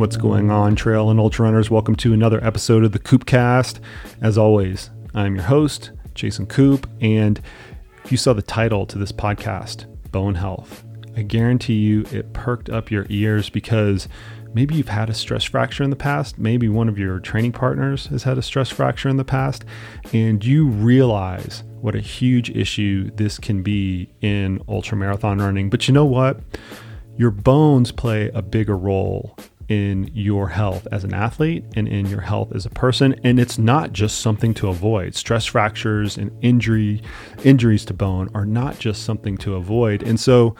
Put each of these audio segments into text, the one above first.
What's going on, trail and ultra runners? Welcome to another episode of the Koopcast. As always, I'm your host, Jason Koop, and if you saw the title to this podcast, Bone Health, I guarantee you it perked up your ears because maybe you've had a stress fracture in the past, maybe one of your training partners has had a stress fracture in the past, and you realize what a huge issue this can be in ultra marathon running. But you know what? Your bones play a bigger role in your health as an athlete and in your health as a person. And it's not just something to avoid. Stress fractures and injury injuries to bone are not just something to avoid. And so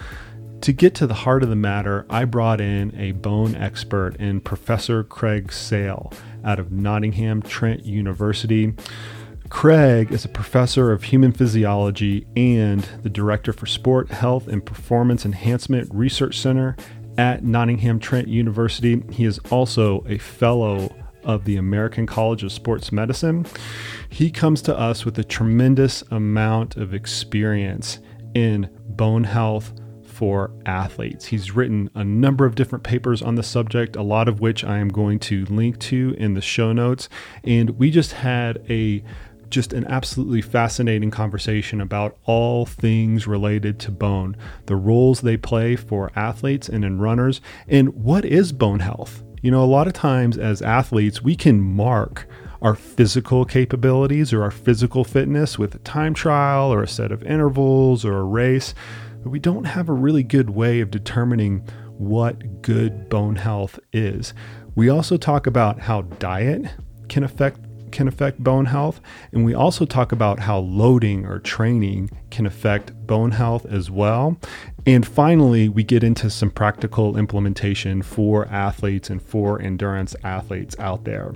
to get to the heart of the matter, I brought in a bone expert in Professor Craig Sale out of Nottingham Trent University. Craig is a professor of human physiology and the director for Sport, Health, and Performance Enhancement Research Center at Nottingham Trent University. He is also a fellow of the American College of Sports Medicine. He comes to us with a tremendous amount of experience in bone health, for athletes. He's written a number of different papers on the subject, a lot of which I am going to link to in the show notes. And we just had a just an absolutely fascinating conversation about all things related to bone, the roles they play for athletes and in runners, and what is bone health. You know, a lot of times as athletes, we can mark our physical capabilities or our physical fitness with a time trial or a set of intervals or a race but we don't have a really good way of determining what good bone health is. We also talk about how diet can affect can affect bone health and we also talk about how loading or training can affect bone health as well. And finally, we get into some practical implementation for athletes and for endurance athletes out there.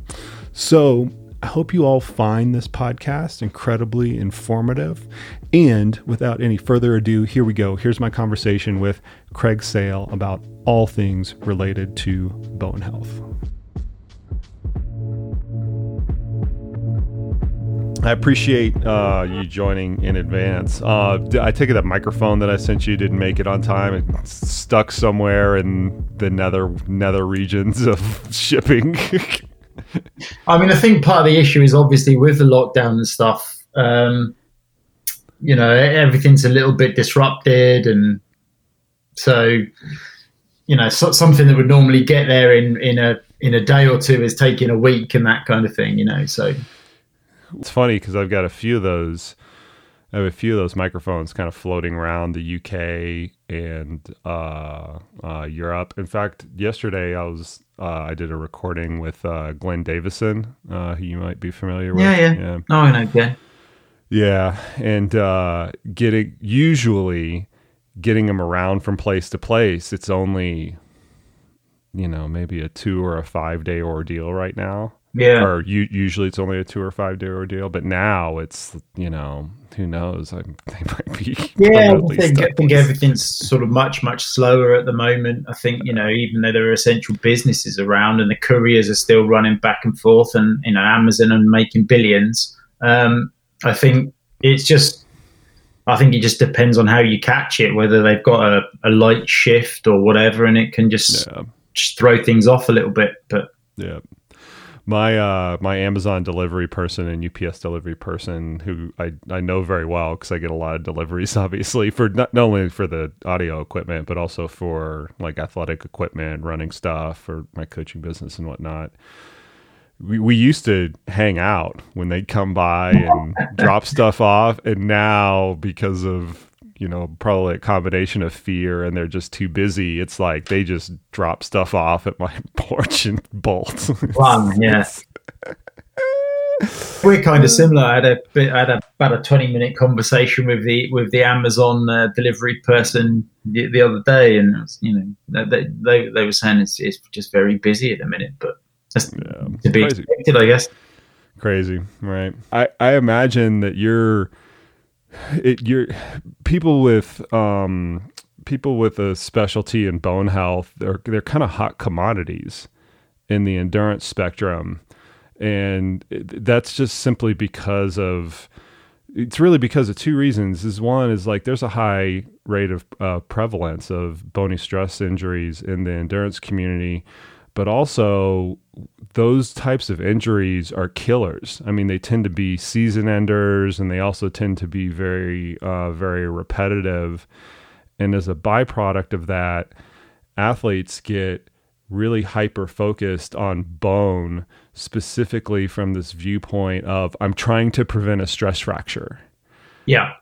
So, I hope you all find this podcast incredibly informative. And without any further ado, here we go. Here's my conversation with Craig Sale about all things related to bone health. I appreciate uh, you joining in advance. Uh, I take it that microphone that I sent you didn't make it on time. It's stuck somewhere in the nether nether regions of shipping. I mean, I think part of the issue is obviously with the lockdown and stuff. Um, you know, everything's a little bit disrupted, and so you know, so, something that would normally get there in in a in a day or two is taking a week and that kind of thing. You know, so it's funny because I've got a few of those. I have a few of those microphones kind of floating around the UK and uh, uh, Europe. In fact, yesterday I was uh, I did a recording with uh, Glenn Davison, uh, who you might be familiar with. Yeah, yeah. Oh, I know Glenn. Yeah, and uh, getting usually getting them around from place to place, it's only you know maybe a two or a five day ordeal right now. Yeah. Or you, usually it's only a two or five day ordeal, but now it's you know who knows? I, they might be. Yeah, I think, I think everything's sort of much much slower at the moment. I think you know even though there are essential businesses around and the couriers are still running back and forth, and you know Amazon and making billions. Um, I think it's just. I think it just depends on how you catch it, whether they've got a, a light shift or whatever, and it can just, yeah. just throw things off a little bit. But yeah, my uh, my Amazon delivery person and UPS delivery person who I, I know very well because I get a lot of deliveries obviously for not, not only for the audio equipment but also for like athletic equipment running stuff for my coaching business and whatnot. We, we used to hang out when they'd come by and drop stuff off and now because of you know, probably a combination of fear and they're just too busy. It's like they just drop stuff off at my porch and bolt. Yes. We're kind of similar. I had a bit, I had a, about a twenty minute conversation with the with the Amazon uh, delivery person the, the, other day, and you know they, they they were saying it's, it's just very busy at the minute, but that's yeah, to be crazy. expected, I guess. Crazy, right? I I imagine that you're it, you're people with um, people with a specialty in bone health. They're they're kind of hot commodities in the endurance spectrum, and that's just simply because of it's really because of two reasons. Is one is like there's a high rate of uh, prevalence of bony stress injuries in the endurance community, but also those types of injuries are killers. I mean, they tend to be season enders, and they also tend to be very, uh, very repetitive. And as a byproduct of that, athletes get really hyper focused on bone specifically from this viewpoint of I'm trying to prevent a stress fracture. Yeah.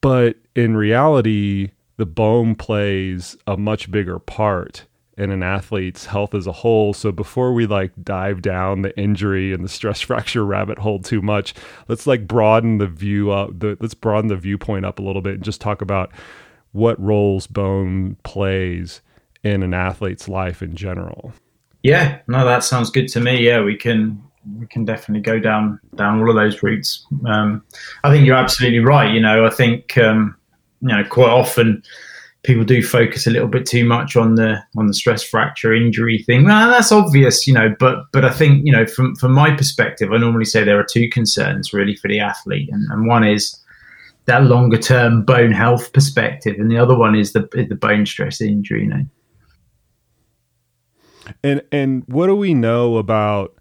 But in reality, the bone plays a much bigger part in an athlete's health as a whole. So before we like dive down the injury and the stress fracture rabbit hole too much, let's like broaden the view up the let's broaden the viewpoint up a little bit and just talk about what roles bone plays in an athlete's life in general. Yeah, no, that sounds good to me. Yeah, we can we can definitely go down down all of those routes. Um, I think you're absolutely right. You know, I think um, you know quite often people do focus a little bit too much on the on the stress fracture injury thing. Well, that's obvious, you know, but but I think you know from from my perspective, I normally say there are two concerns really for the athlete, and, and one is that longer term bone health perspective, and the other one is the the bone stress injury. You know. And and what do we know about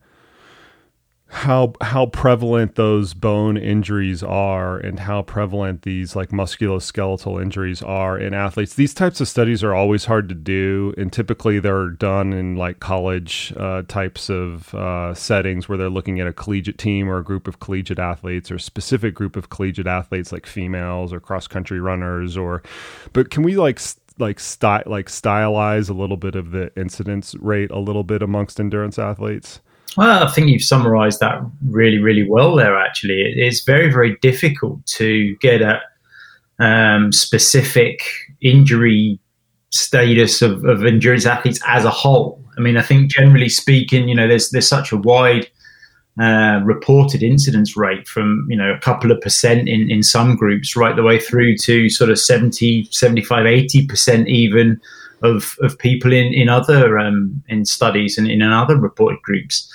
how how prevalent those bone injuries are and how prevalent these like musculoskeletal injuries are in athletes these types of studies are always hard to do and typically they're done in like college uh, types of uh, settings where they're looking at a collegiate team or a group of collegiate athletes or a specific group of collegiate athletes like females or cross country runners or but can we like like sty- like stylize a little bit of the incidence rate a little bit amongst endurance athletes? Well, I think you've summarized that really, really well there, actually. It's very, very difficult to get a um, specific injury status of, of endurance athletes as a whole. I mean, I think generally speaking, you know, there's there's such a wide uh, reported incidence rate from you know a couple of percent in, in some groups right the way through to sort of 70 75 80 percent even of, of people in in other um, in studies and in other reported groups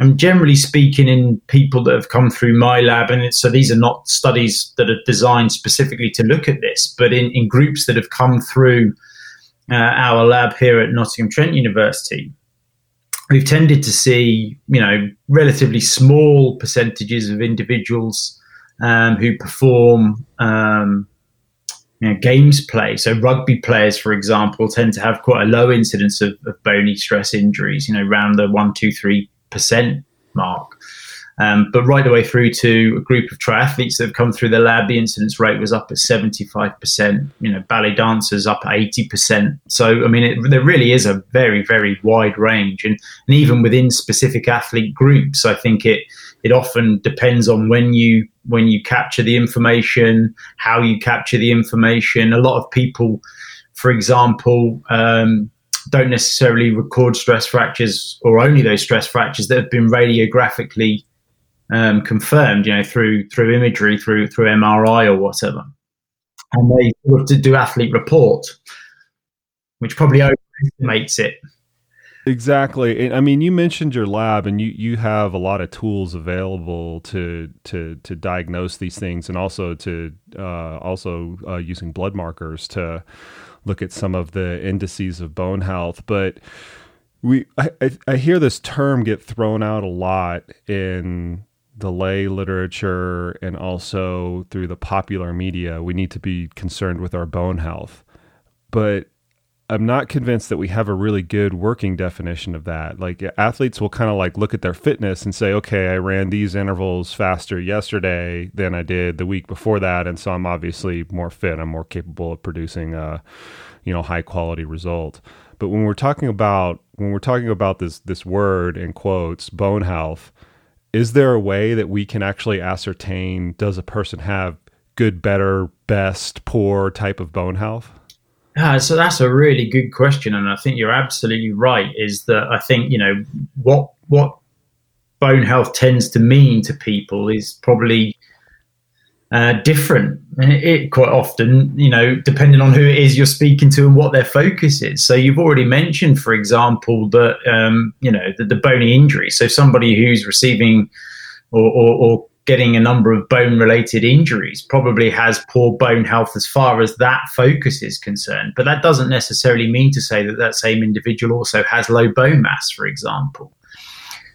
and generally speaking in people that have come through my lab and so these are not studies that are designed specifically to look at this but in, in groups that have come through uh, our lab here at Nottingham Trent University we've tended to see, you know, relatively small percentages of individuals um, who perform, um, you know, games play. So rugby players, for example, tend to have quite a low incidence of, of bony stress injuries. You know, around the one, two, three percent mark. Um, but right the way through to a group of triathletes that have come through the lab, the incidence rate was up at 75%, you know, ballet dancers up at 80%. So, I mean, it, there really is a very, very wide range. And, and even within specific athlete groups, I think it, it often depends on when you, when you capture the information, how you capture the information. A lot of people, for example, um, don't necessarily record stress fractures or only those stress fractures that have been radiographically um, confirmed, you know, through through imagery, through through MRI or whatever, and they do athlete report, which probably overestimates it. Exactly. I mean, you mentioned your lab, and you you have a lot of tools available to to to diagnose these things, and also to uh, also uh, using blood markers to look at some of the indices of bone health, but we I, I hear this term get thrown out a lot in the lay literature and also through the popular media, we need to be concerned with our bone health. But I'm not convinced that we have a really good working definition of that. Like athletes will kind of like look at their fitness and say, okay, I ran these intervals faster yesterday than I did the week before that, and so I'm obviously more fit. I'm more capable of producing a, you know, high quality result. But when we're talking about when we're talking about this this word in quotes, bone health, is there a way that we can actually ascertain does a person have good, better, best, poor type of bone health? Uh, so that's a really good question, and I think you're absolutely right. Is that I think you know what what bone health tends to mean to people is probably uh, different. It quite often, you know, depending on who it is you're speaking to and what their focus is. So you've already mentioned, for example, that um, you know the, the, bony injury. So somebody who's receiving or, or, or getting a number of bone related injuries probably has poor bone health as far as that focus is concerned. But that doesn't necessarily mean to say that that same individual also has low bone mass, for example.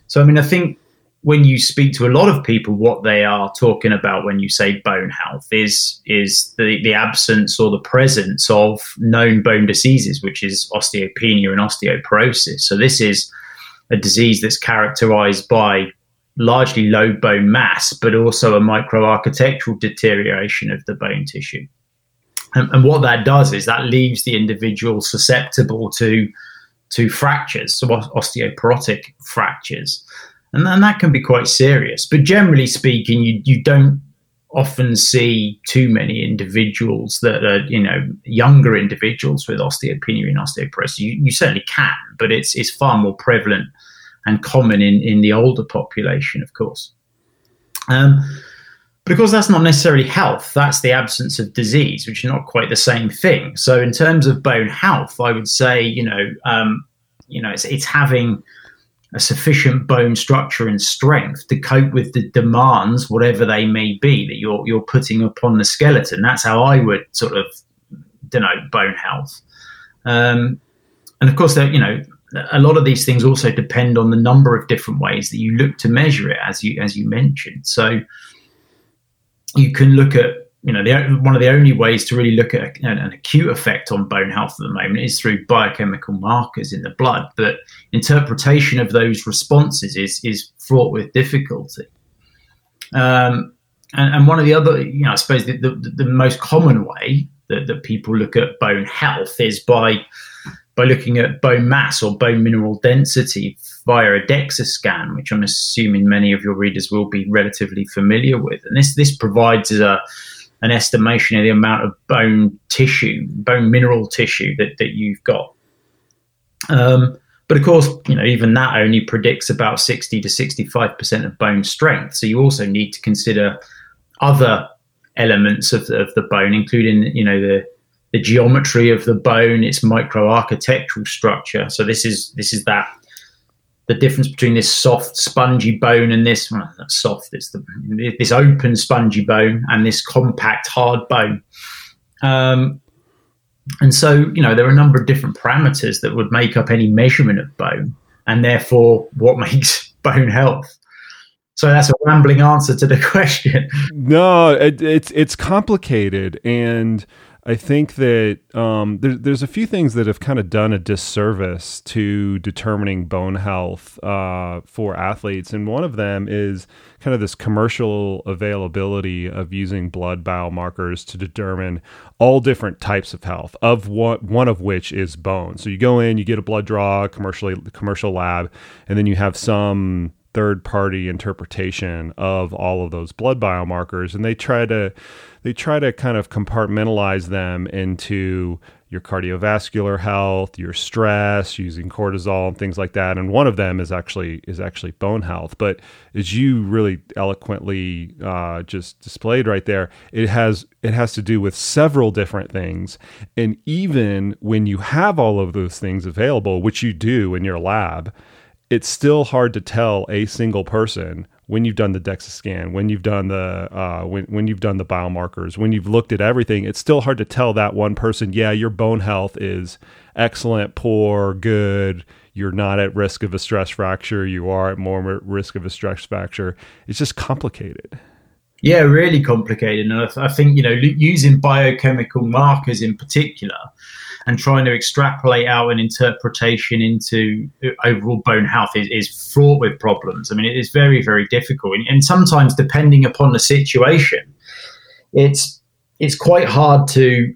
So, I mean, I think when you speak to a lot of people, what they are talking about when you say bone health is is the, the absence or the presence of known bone diseases, which is osteopenia and osteoporosis. So this is a disease that's characterized by largely low bone mass, but also a microarchitectural deterioration of the bone tissue. And, and, what that does is that leaves the individual susceptible to to fractures, so osteoporotic fractures, and, and that can be quite serious. But generally speaking, you you don't often see too many individuals that are you know younger individuals with osteopenia and osteoporosis. You, you certainly can, but it's it's far more prevalent and common in, in the older population, of course. Um, but of course, that's not necessarily health. That's the absence of disease, which is not quite the same thing. So, in terms of bone health, I would say, you know, um, you know, it's, it's having a sufficient bone structure and strength to cope with the demands, whatever they may be, that you're you're putting upon the skeleton. That's how I would sort of denote bone health. Um, and of course, there, you know, a lot of these things also depend on the number of different ways that you look to measure it, as you as you mentioned. So you can look at you know the, one of the only ways to really look at an, an acute effect on bone health at the moment is through biochemical markers in the blood, but interpretation of those responses is is fraught with difficulty. Um, and, and, one of the other, you know, I suppose the, the, the most common way that, that people look at bone health is by by looking at bone mass or bone mineral density via a DEXA scan, which I'm assuming many of your readers will be relatively familiar with. And this this provides a an estimation of the amount of bone tissue, bone mineral tissue that, that you've got. Um, but of course, you know, even that only predicts about 60 to 65% of bone strength. So you also need to consider other elements of, of the bone, including, you know, the the geometry of the bone, its microarchitectural structure. So this is this is that the difference between this soft, spongy bone and this well, not soft. It's the this open, spongy bone and this compact, hard bone. Um, and so, you know, there are a number of different parameters that would make up any measurement of bone, and therefore, what makes bone health. So that's a rambling answer to the question. No, it, it's it's complicated, and I think that um, there, there's a few things that have kind of done a disservice to determining bone health uh, for athletes, and one of them is kind of this commercial availability of using blood biomarkers to determine all different types of health. Of what one of which is bone. So you go in, you get a blood draw, commercially commercial lab, and then you have some third party interpretation of all of those blood biomarkers, and they try to they try to kind of compartmentalize them into your cardiovascular health, your stress, using cortisol and things like that. And one of them is actually is actually bone health. But as you really eloquently uh, just displayed right there, it has it has to do with several different things. And even when you have all of those things available, which you do in your lab, it's still hard to tell a single person when you've done the DEXA scan, when you've done the uh, when when you've done the biomarkers, when you've looked at everything, it's still hard to tell that one person. Yeah, your bone health is excellent, poor, good. You're not at risk of a stress fracture. You are at more risk of a stress fracture. It's just complicated. Yeah, really complicated. And I, I think you know using biochemical markers in particular and trying to extrapolate out an interpretation into uh, overall bone health is, is fraught with problems. I mean, it is very, very difficult. And, and sometimes, depending upon the situation, it's it's quite hard to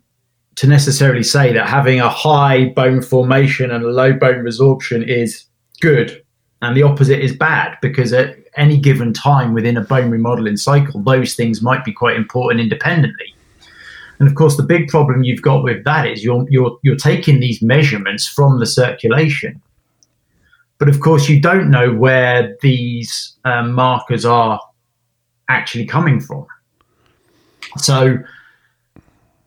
to necessarily say that having a high bone formation and a low bone resorption is good and the opposite is bad because at any given time within a bone remodeling cycle those things might be quite important independently and of course, the big problem you've got with that is you're you're you're taking these measurements from the circulation, but of course you don't know where these um, markers are actually coming from. So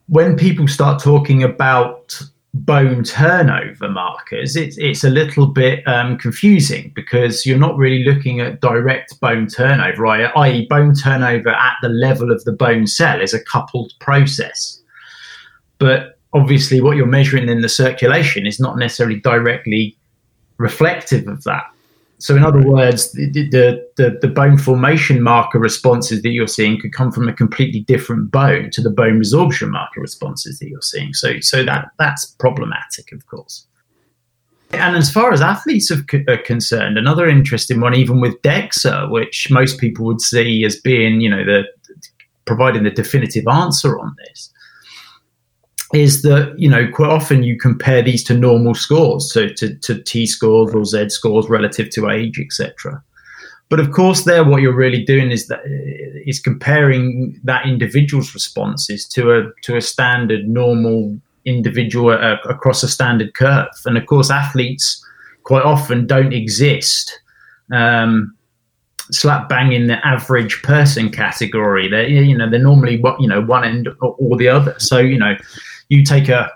when people start talking about bone turnover markers, it's it's a little bit um, confusing because you're not really looking at direct bone turnover, right? i.e., bone turnover at the level of the bone cell is a coupled process. But obviously, what you're measuring in the circulation is not necessarily directly reflective of that. So, in other words, the, the, the, the, bone formation marker responses that you're seeing could come from a completely different bone to the bone resorption marker responses that you're seeing. So, so that that's problematic, of course. And as far as athletes are, are concerned, another interesting one, even with DEXA, which most people would see as being, you know, the providing the definitive answer on this, is that you know quite often you compare these to normal scores so to, to t scores or z scores relative to age etc but of course there what you're really doing is that is comparing that individual's responses to a to a standard normal individual uh, across a standard curve. And of course athletes quite often don't exist um, slap bang in the average person category. They're you know they're normally what you know one end or the other. So you know you take a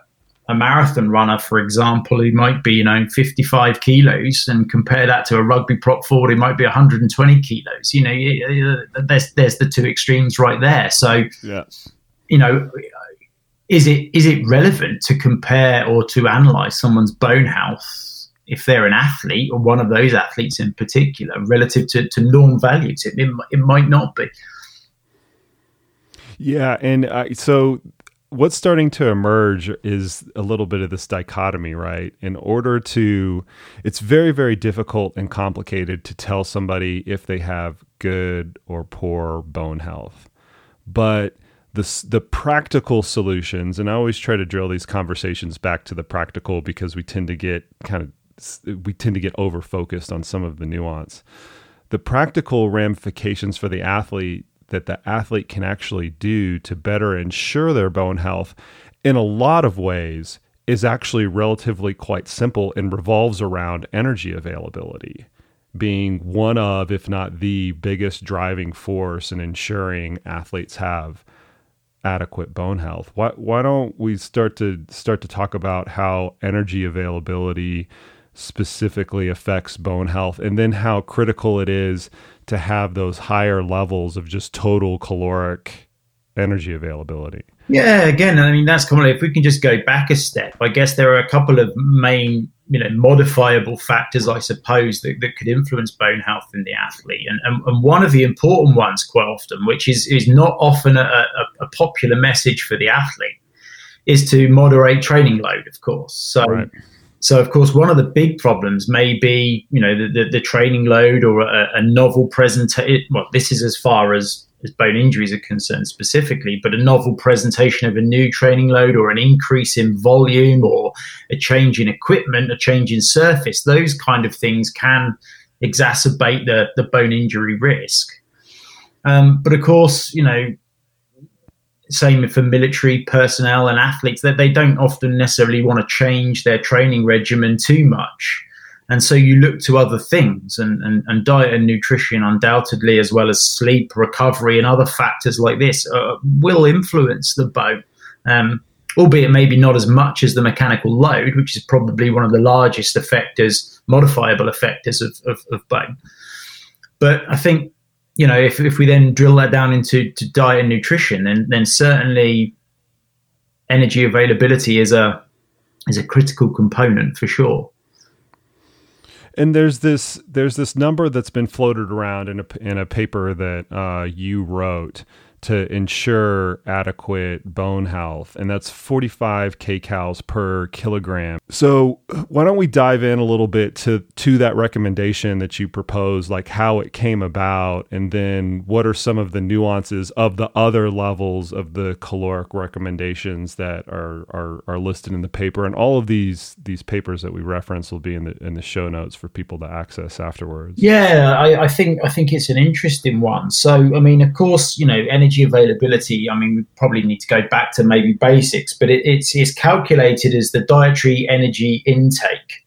a marathon runner, for example, who might be, you know, 55 kilos and compare that to a rugby prop forward who might be 120 kilos, you know, there's, there's the two extremes right there. So, yeah. you know, is it, is it relevant to compare or to analyze someone's bone health if they're an athlete or one of those athletes in particular relative to, to norm values? It, it, it might not be. Yeah. And uh, so what's starting to emerge is a little bit of this dichotomy, right? In order to, it's very, very difficult and complicated to tell somebody if they have good or poor bone health. But the, the practical solutions, and I always try to drill these conversations back to the practical because we tend to get kind of, we tend to get over focused on some of the nuance. The practical ramifications for the athlete that the athlete can actually do to better ensure their bone health in a lot of ways is actually relatively quite simple and revolves around energy availability being one of if not the biggest driving force in ensuring athletes have adequate bone health. Why why don't we start to start to talk about how energy availability specifically affects bone health and then how critical it is to have those higher levels of just total caloric energy availability. Yeah, again, I mean that's common. If we can just go back a step, I guess there are a couple of main, you know, modifiable factors, I suppose, that, that could influence bone health in the athlete, and, and, and one of the important ones, quite often, which is is not often a, a, a popular message for the athlete, is to moderate training load, of course. So. Right so, of course, one of the big problems may be, you know, the, the, the training load or a, a novel presentation. Well, this is as far as, as bone injuries are concerned specifically, but a novel presentation of a new training load or an increase in volume or a change in equipment, a change in surface, those kind of things can exacerbate the, the bone injury risk. Um, but of course, you know, same for military personnel and athletes that they don't often necessarily want to change their training regimen too much. And so you look to other things and, and, and diet and nutrition undoubtedly as well as sleep recovery and other factors like this uh, will influence the bone um, albeit maybe not as much as the mechanical load which is probably one of the largest effectors modifiable effectors of, of, of bone but i think you know, if, if we then drill that down into to diet and nutrition, then then certainly energy availability is a is a critical component for sure. And there's this there's this number that's been floated around in a in a paper that uh, you wrote to ensure adequate bone health, and that's 45 kcals per kilogram. So, why don't we dive in a little bit to to that recommendation that you proposed, like how it came about, and then what are some of the nuances of the other levels of the caloric recommendations that are are, are listed in the paper, and all of these these papers that we reference will be in the in the show notes for people to access afterwards. Yeah, I, I think I think it's an interesting one. So, I mean, of course, you know, energy energy availability, I mean, we probably need to go back to maybe basics, but it, it's, it's calculated as the dietary energy intake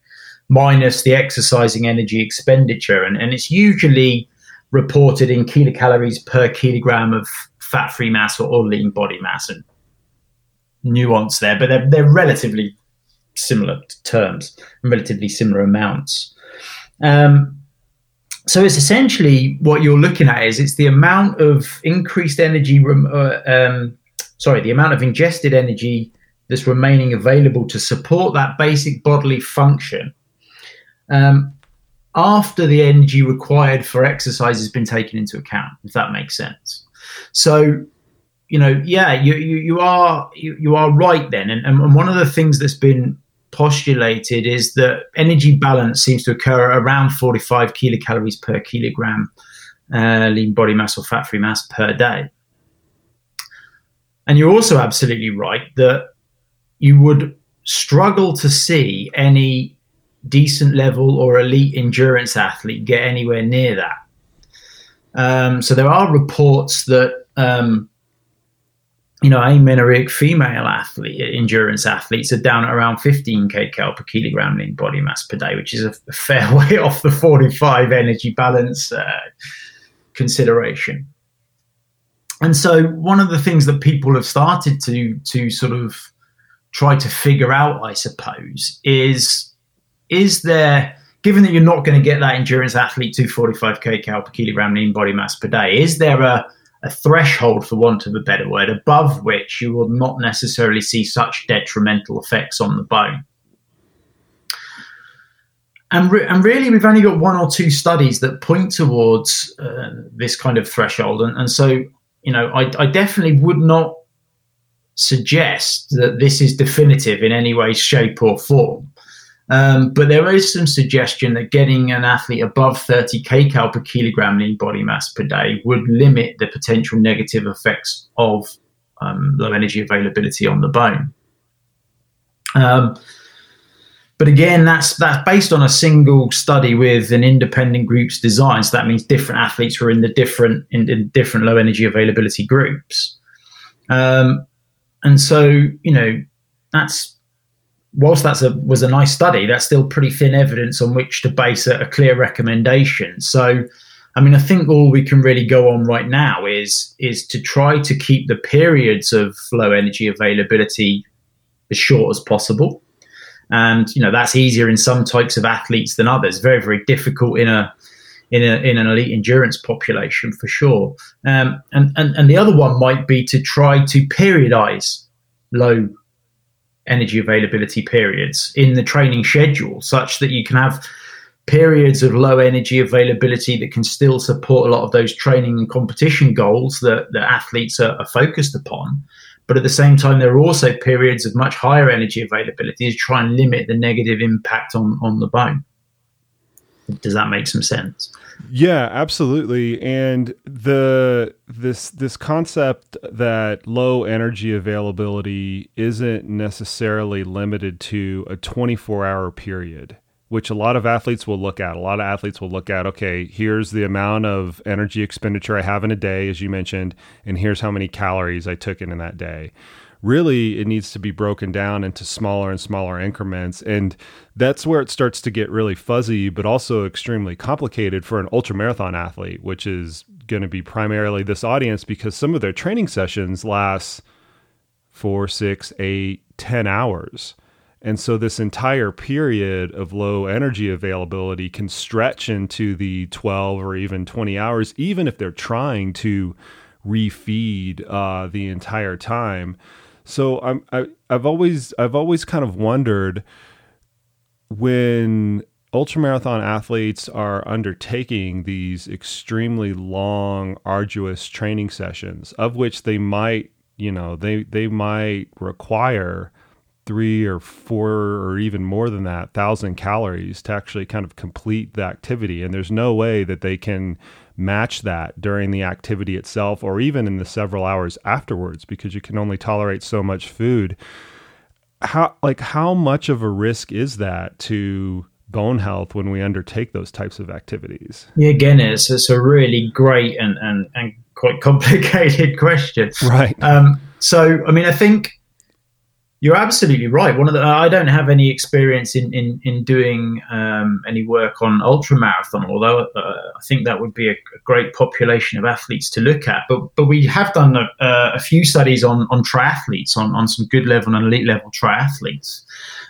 minus the exercising energy expenditure. And, and it's usually reported in kilocalories per kilogram of fat free mass or, or lean body mass. And nuance there, but they're, they're relatively similar terms, relatively similar amounts. Um, so it's essentially what you're looking at is it's the amount of increased energy, uh, um, sorry, the amount of ingested energy that's remaining available to support that basic bodily function um, after the energy required for exercise has been taken into account, if that makes sense. So, you know, yeah, you you, you are you, you are right then, and, and one of the things that's been postulated is that energy balance seems to occur around 45 kilocalories per kilogram uh, lean body mass or fat free mass per day. And you're also absolutely right that you would struggle to see any decent level or elite endurance athlete get anywhere near that. Um, so there are reports that um, you know, amenorrheic female athlete, endurance athletes are down at around 15 kcal per kilogram lean body mass per day, which is a, fair way off the 45 energy balance uh, consideration. And so, one of the things that people have started to to sort of try to figure out, I suppose, is is there, given that you're not going to get that endurance athlete 245 kcal per kilogram lean body mass per day, is there a a threshold, for want of a better word, above which you will not necessarily see such detrimental effects on the bone. And, re- and really, we've only got one or two studies that point towards uh, this kind of threshold. And, and so, you know, I, I definitely would not suggest that this is definitive in any way, shape, or form. Um, but there is some suggestion that getting an athlete above 30 kcal per kilogram lean body mass per day would limit the potential negative effects of um, low energy availability on the bone. Um, but again, that's that's based on a single study with an independent group's design. So that means different athletes were in the different in, in different low energy availability groups. Um, and so you know that's whilst that's a was a nice study, that's still pretty thin evidence on which to base a, a, clear recommendation. So, I mean, I think all we can really go on right now is is to try to keep the periods of low energy availability as short as possible. And you know that's easier in some types of athletes than others. Very very difficult in a in, a, in an elite endurance population for sure. Um, and, and and the other one might be to try to periodize low energy availability periods in the training schedule such that you can have periods of low energy availability that can still support a lot of those training and competition goals that, that athletes are, are focused upon. But at the same time, there are also periods of much higher energy availability to try and limit the negative impact on, on the bone. Does that make some sense? Yeah, absolutely. And the this this concept that low energy availability isn't necessarily limited to a 24-hour period, which a lot of athletes will look at. A lot of athletes will look at, okay, here's the amount of energy expenditure I have in a day as you mentioned, and here's how many calories I took in in that day really it needs to be broken down into smaller and smaller increments. And that's where it starts to get really fuzzy but also extremely complicated for an ultra marathon athlete which is going to be primarily this audience because some of their training sessions last four six eight ten hours. And so this entire period of low energy availability can stretch into the 12 or even 20 hours even if they're trying to refeed uh, the entire time so I'm I, I've always I've always kind of wondered when ultramarathon athletes are undertaking these extremely long, arduous training sessions, of which they might, you know, they they might require three or four or even more than that thousand calories to actually kind of complete the activity. And there's no way that they can match that during the activity itself or even in the several hours afterwards because you can only tolerate so much food. How like how much of a risk is that to bone health when we undertake those types of activities? Yeah again it's, it's a really great and, and, and quite complicated question. Right. Um, so i mean i think you're absolutely right. One of the I don't have any experience in in, in doing um, any work on ultra marathon, although uh, I think that would be a, great population of athletes to look at. But but we have done a, a few studies on on triathletes, on on some good level and elite level triathletes,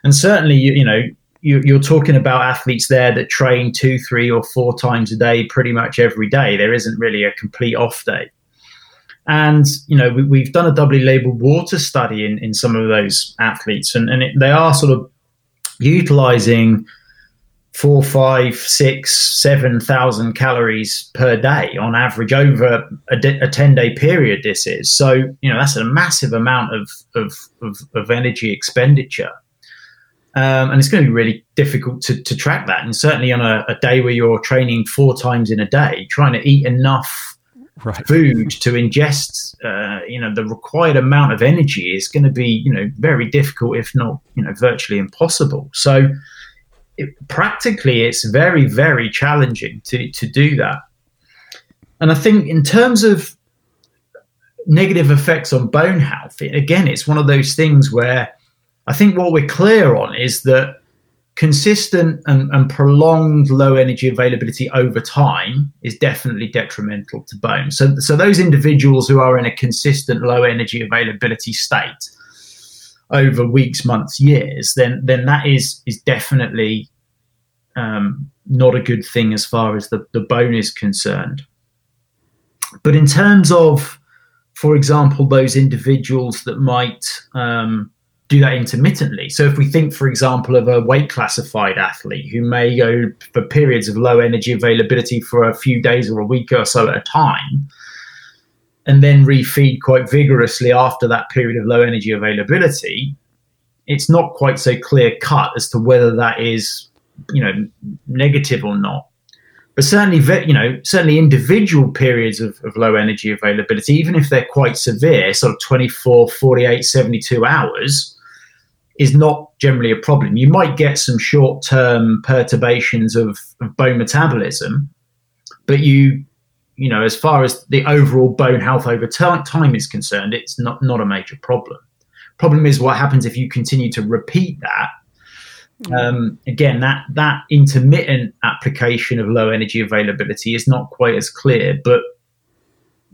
and certainly you, you know you're talking about athletes there that train two, three, or four times a day, pretty much every day. There isn't really a complete off day. And you know, we, have done a doubly labeled water study in, in some of those athletes, and, and it, they are sort of utilizing four, five, six, seven thousand calories per day on average over a, a ten day period. This is so you know that's a massive amount of of, of, of energy expenditure. Um, and it's going to be really difficult to, to track that. And certainly on a, a, day where you're training four times in a day, trying to eat enough right. food to ingest, uh, you know, the required amount of energy is going to be, you know, very difficult, if not, you know, virtually impossible. So, it, practically, it's very, very challenging to to do that. And I think in terms of negative effects on bone health, again, it's one of those things where I think what we're clear on is that consistent and, and, prolonged low energy availability over time is definitely detrimental to bone. So, so those individuals who are in a consistent low energy availability state over weeks, months, years, then then that is is definitely um, not a good thing as far as the, the bone is concerned. But in terms of, for example, those individuals that might um, do that intermittently. So if we think, for example, of a weight classified athlete who may go for periods of low energy availability for a few days or a week or so at a time, and then refeed quite vigorously after that period of low energy availability, it's not quite so clear cut as to whether that is, you know, negative or not. But certainly, you know, certainly individual periods of, of low energy availability, even if they're quite severe, sort of 24, 48, 72 hours, is not generally a problem. You might get some short term perturbations of, of, bone metabolism, but you, you know, as far as the overall bone health over t- time is concerned, it's not, not a major problem. Problem is what happens if you continue to repeat that. Mm. Um, again, that that intermittent application of low energy availability is not quite as clear, but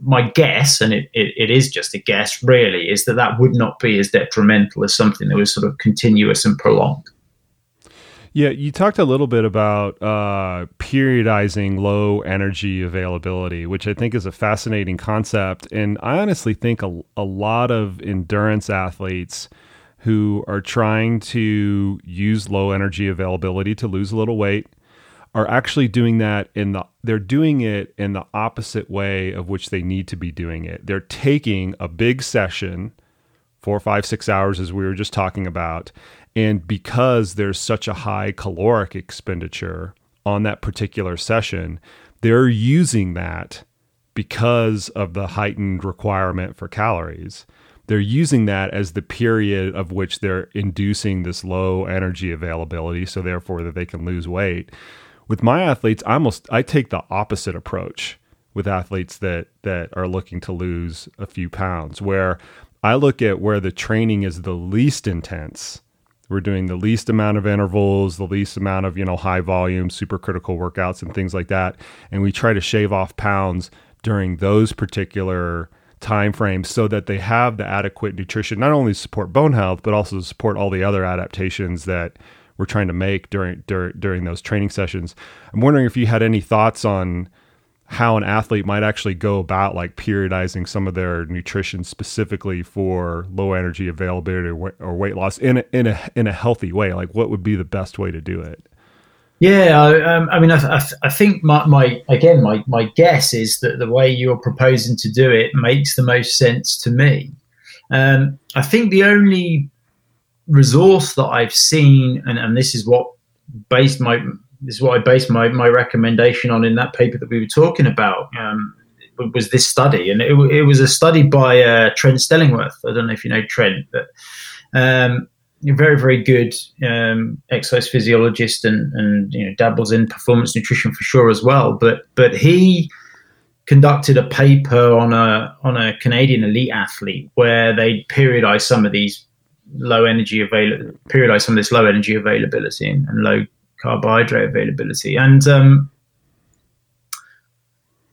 my guess, and it, it, it is just a guess really, is that that would not be as detrimental as something that was sort of continuous and prolonged. Yeah, you talked a little bit about uh, periodizing low energy availability, which I think is a fascinating concept. And I honestly think a, a lot of endurance athletes who are trying to use low energy availability to lose a little weight are actually doing that in the they're doing it in the opposite way of which they need to be doing it. They're taking a big session, four, five, six hours, as we were just talking about, and because there's such a high caloric expenditure on that particular session, they're using that because of the heightened requirement for calories. They're using that as the period of which they're inducing this low energy availability, so therefore that they can lose weight with my athletes, I almost I take the opposite approach with athletes that that are looking to lose a few pounds, where I look at where the training is the least intense. We're doing the least amount of intervals, the least amount of, you know, high volume, super critical workouts and things like that. And we try to shave off pounds during those particular time frames so that they have the adequate nutrition, not only support bone health, but also support all the other adaptations that we're trying to make during during during those training sessions. I'm wondering if you had any thoughts on how an athlete might actually go about like periodizing some of their nutrition specifically for low energy availability or weight loss in a, in a in a healthy way. Like, what would be the best way to do it? Yeah, um, I mean, I, I, think my, my again my my guess is that the way you're proposing to do it makes the most sense to me. Um, I think the only resource that I've seen, and, and this is what based my this is what I based my, my recommendation on in that paper that we were talking about. Um, was this study, and it, it was a study by uh, Trent Stellingwerff. I don't know if you know Trent, but um, very very good um, exercise physiologist, and and you know dabbles in performance nutrition for sure as well. But but he conducted a paper on a on a Canadian elite athlete where they periodized some of these low energy availability, periodize some of this low energy availability and, and low carbohydrate availability. And um,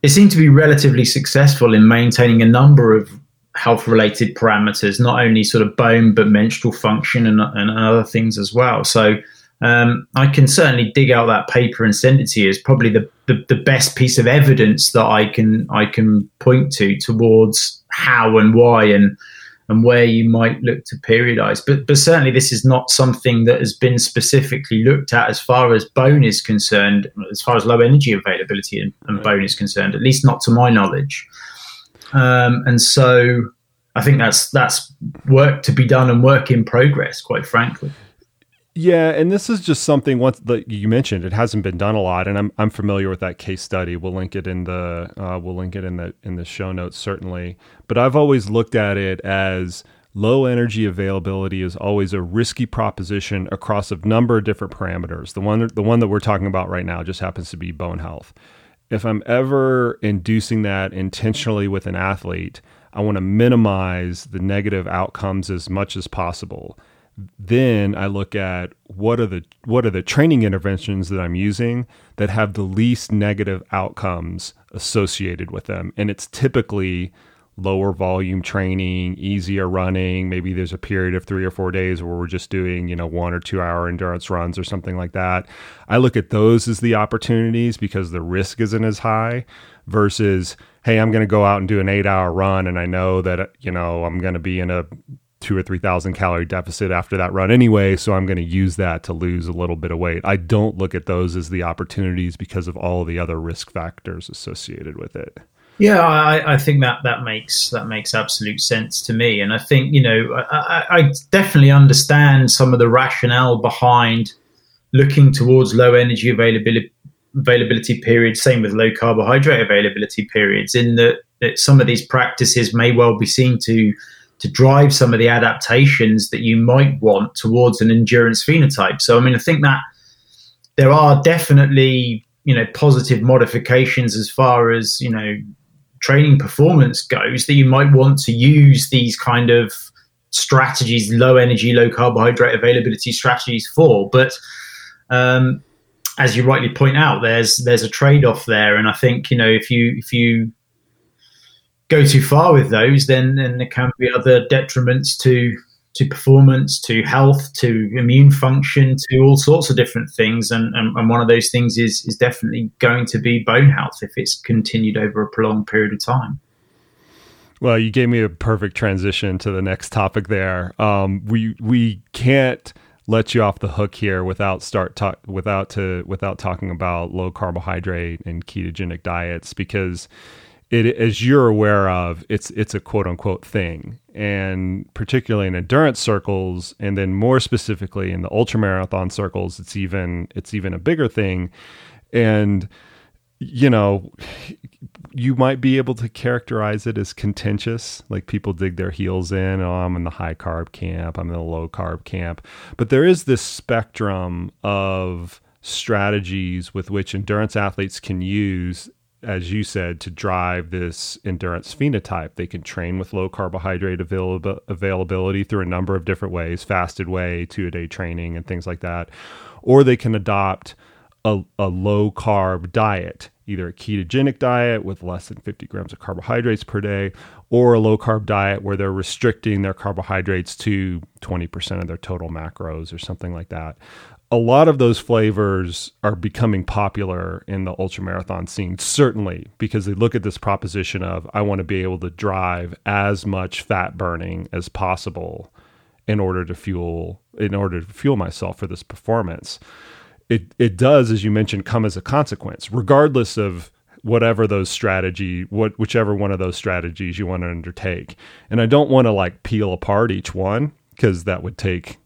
it seemed to be relatively successful in maintaining a number of health related parameters, not only sort of bone, but menstrual function and, and other things as well. So um, I can certainly dig out that paper and send it to you. It's probably the, the, the best piece of evidence that I can I can point to towards how and why and and where you might look to periodize. But but certainly this is not something that has been specifically looked at as far as bone is concerned, as far as low energy availability and, and bone is concerned, at least not to my knowledge. Um, and so I think that's that's work to be done and work in progress, quite frankly. Yeah, and this is just something once that you mentioned it hasn't been done a lot, and I'm I'm familiar with that case study. We'll link it in the uh, we'll link it in the in the show notes certainly. But I've always looked at it as low energy availability is always a risky proposition across a number of different parameters. The one the one that we're talking about right now just happens to be bone health. If I'm ever inducing that intentionally with an athlete, I want to minimize the negative outcomes as much as possible then I look at what are the what are the training interventions that I'm using that have the least negative outcomes associated with them and it's typically lower volume training, easier running, maybe there's a period of 3 or 4 days where we're just doing, you know, 1 or 2 hour endurance runs or something like that. I look at those as the opportunities because the risk isn't as high versus hey, I'm going to go out and do an 8 hour run and I know that you know, I'm going to be in a two or three thousand calorie deficit after that run anyway so i'm going to use that to lose a little bit of weight. I don't look at those as the opportunities because of all the other risk factors associated with it. Yeah i, I think that that makes that makes absolute sense to me. And i think you know I, I definitely understand some of the rationale behind looking towards low energy availability availability periods same with low carbohydrate availability periods in that, that some of these practices may well be seen to to drive some of the adaptations that you might want towards an endurance phenotype. So, I mean, I think that there are definitely, you know, positive modifications as far as, you know, training performance goes that you might want to use these kind of strategies, low energy, low carbohydrate availability strategies for. But, um, as you rightly point out, there's there's a trade off there, and I think you know if you if you go too far with those, then then there can be other detriments to to performance, to health, to immune function, to all sorts of different things. And, and, and one of those things is is definitely going to be bone health if it's continued over a prolonged period of time. Well, you gave me a perfect transition to the next topic. There, um, we we can't let you off the hook here without start talk without to without talking about low carbohydrate and ketogenic diets because it as you're aware of it's it's a quote unquote thing. And particularly in endurance circles and then more specifically in the ultramarathon circles it's even it's even a bigger thing. And you know you might be able to characterize it as contentious like people dig their heels in oh i'm in the high carb camp i'm in the low carb camp. But there is this spectrum of strategies with which endurance athletes can use as you said, to drive this endurance phenotype. They can train with low carbohydrate avail- availability through a number of different ways fasted way, two a day training, and things like that. Or they can adopt a, a low carb diet, either a ketogenic diet with less than 50 grams of carbohydrates per day, or a low carb diet where they're restricting their carbohydrates to 20% of their total macros or something like that a lot of those flavors are becoming popular in the ultra marathon scene, certainly because they look at this proposition of I want to be able to drive as much fat burning as possible in order to fuel in order to fuel myself for this performance. It it does, as you mentioned, come as a consequence, regardless of whatever those strategy what whichever one of those strategies you want to undertake. And I don't want to like peel apart each one because that would take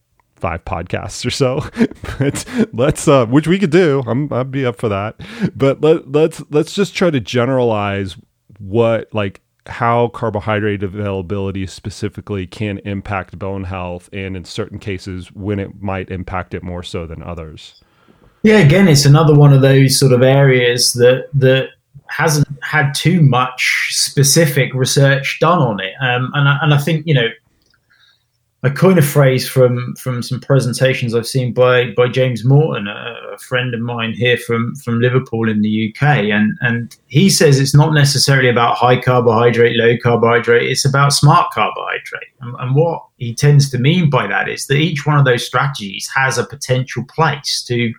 five podcasts or so. but let's uh, which we could do. I'm I'd be up for that. But let let's let's just try to generalize what like how carbohydrate availability specifically can impact bone health and in certain cases when it might impact it more so than others. Yeah, again, it's another one of those sort of areas that that hasn't had too much specific research done on it, um, and I, and I think you know I coin a phrase from from some presentations I've seen by by James Morton, a, a, friend of mine here from from Liverpool in the UK, and and he says it's not necessarily about high carbohydrate, low carbohydrate. It's about smart carbohydrate, and, and what he tends to mean by that is that each one of those strategies has a potential place to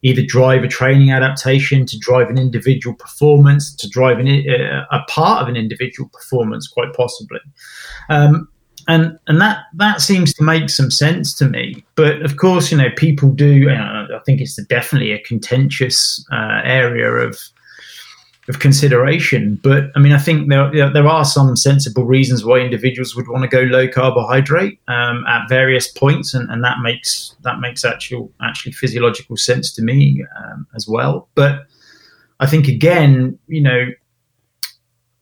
either drive a training adaptation, to drive an individual performance, to drive an, uh, a part of an individual performance, quite possibly. Um, and and that that seems to make some sense to me. But of course, you know, people do. You know, I think it's definitely a contentious uh, area of of consideration. But I mean, I think there there are some sensible reasons why individuals would want to go low carbohydrate um, at various points, and, and that makes that makes actual actually physiological sense to me um, as well. But I think again, you know,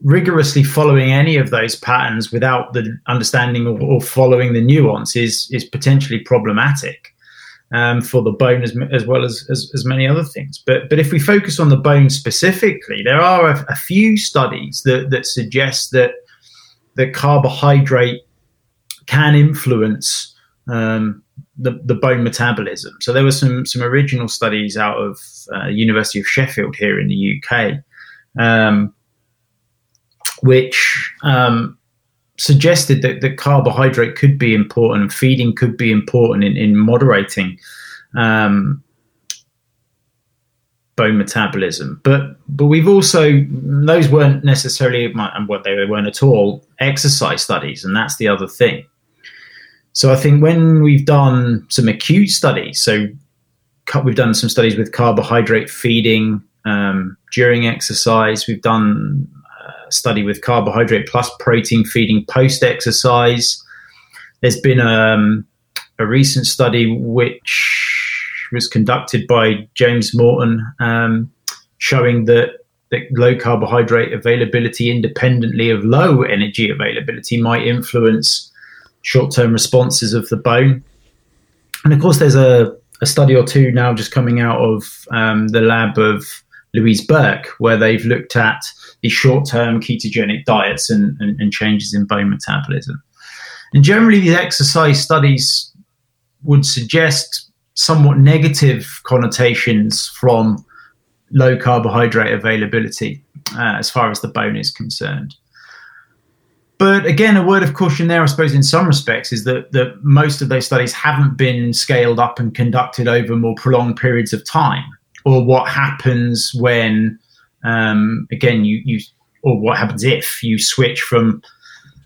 rigorously following any of those patterns without the understanding or, or following the nuance is is potentially problematic um, for the bone as, as well as, as, as many other things. But but if we focus on the bone specifically, there are a, a few studies that that suggest that that carbohydrate can influence um, the, the bone metabolism. So there were some some original studies out of uh, University of Sheffield here in the UK. Um, which um, suggested that, that carbohydrate could be important and feeding could be important in, in moderating um, bone metabolism. But but we've also those weren't necessarily and what they weren't at all exercise studies, and that's the other thing. So I think when we've done some acute studies, so we've done some studies with carbohydrate feeding um, during exercise. We've done study with carbohydrate plus protein feeding post exercise. There's been um, a recent study which was conducted by James Morton um, showing that, that low carbohydrate availability independently of low energy availability might influence short term responses of the bone. And of course, there's a, a study or two now just coming out of um, the lab of Louise Burke, where they've looked at the short-term ketogenic diets and, and, and changes in bone metabolism. And generally, these exercise studies would suggest somewhat negative connotations from low carbohydrate availability uh, as far as the bone is concerned. But again, a word of caution there, I suppose, in some respects, is that, that most of those studies haven't been scaled up and conducted over more prolonged periods of time, or what happens when um, again, you you or what happens if you switch from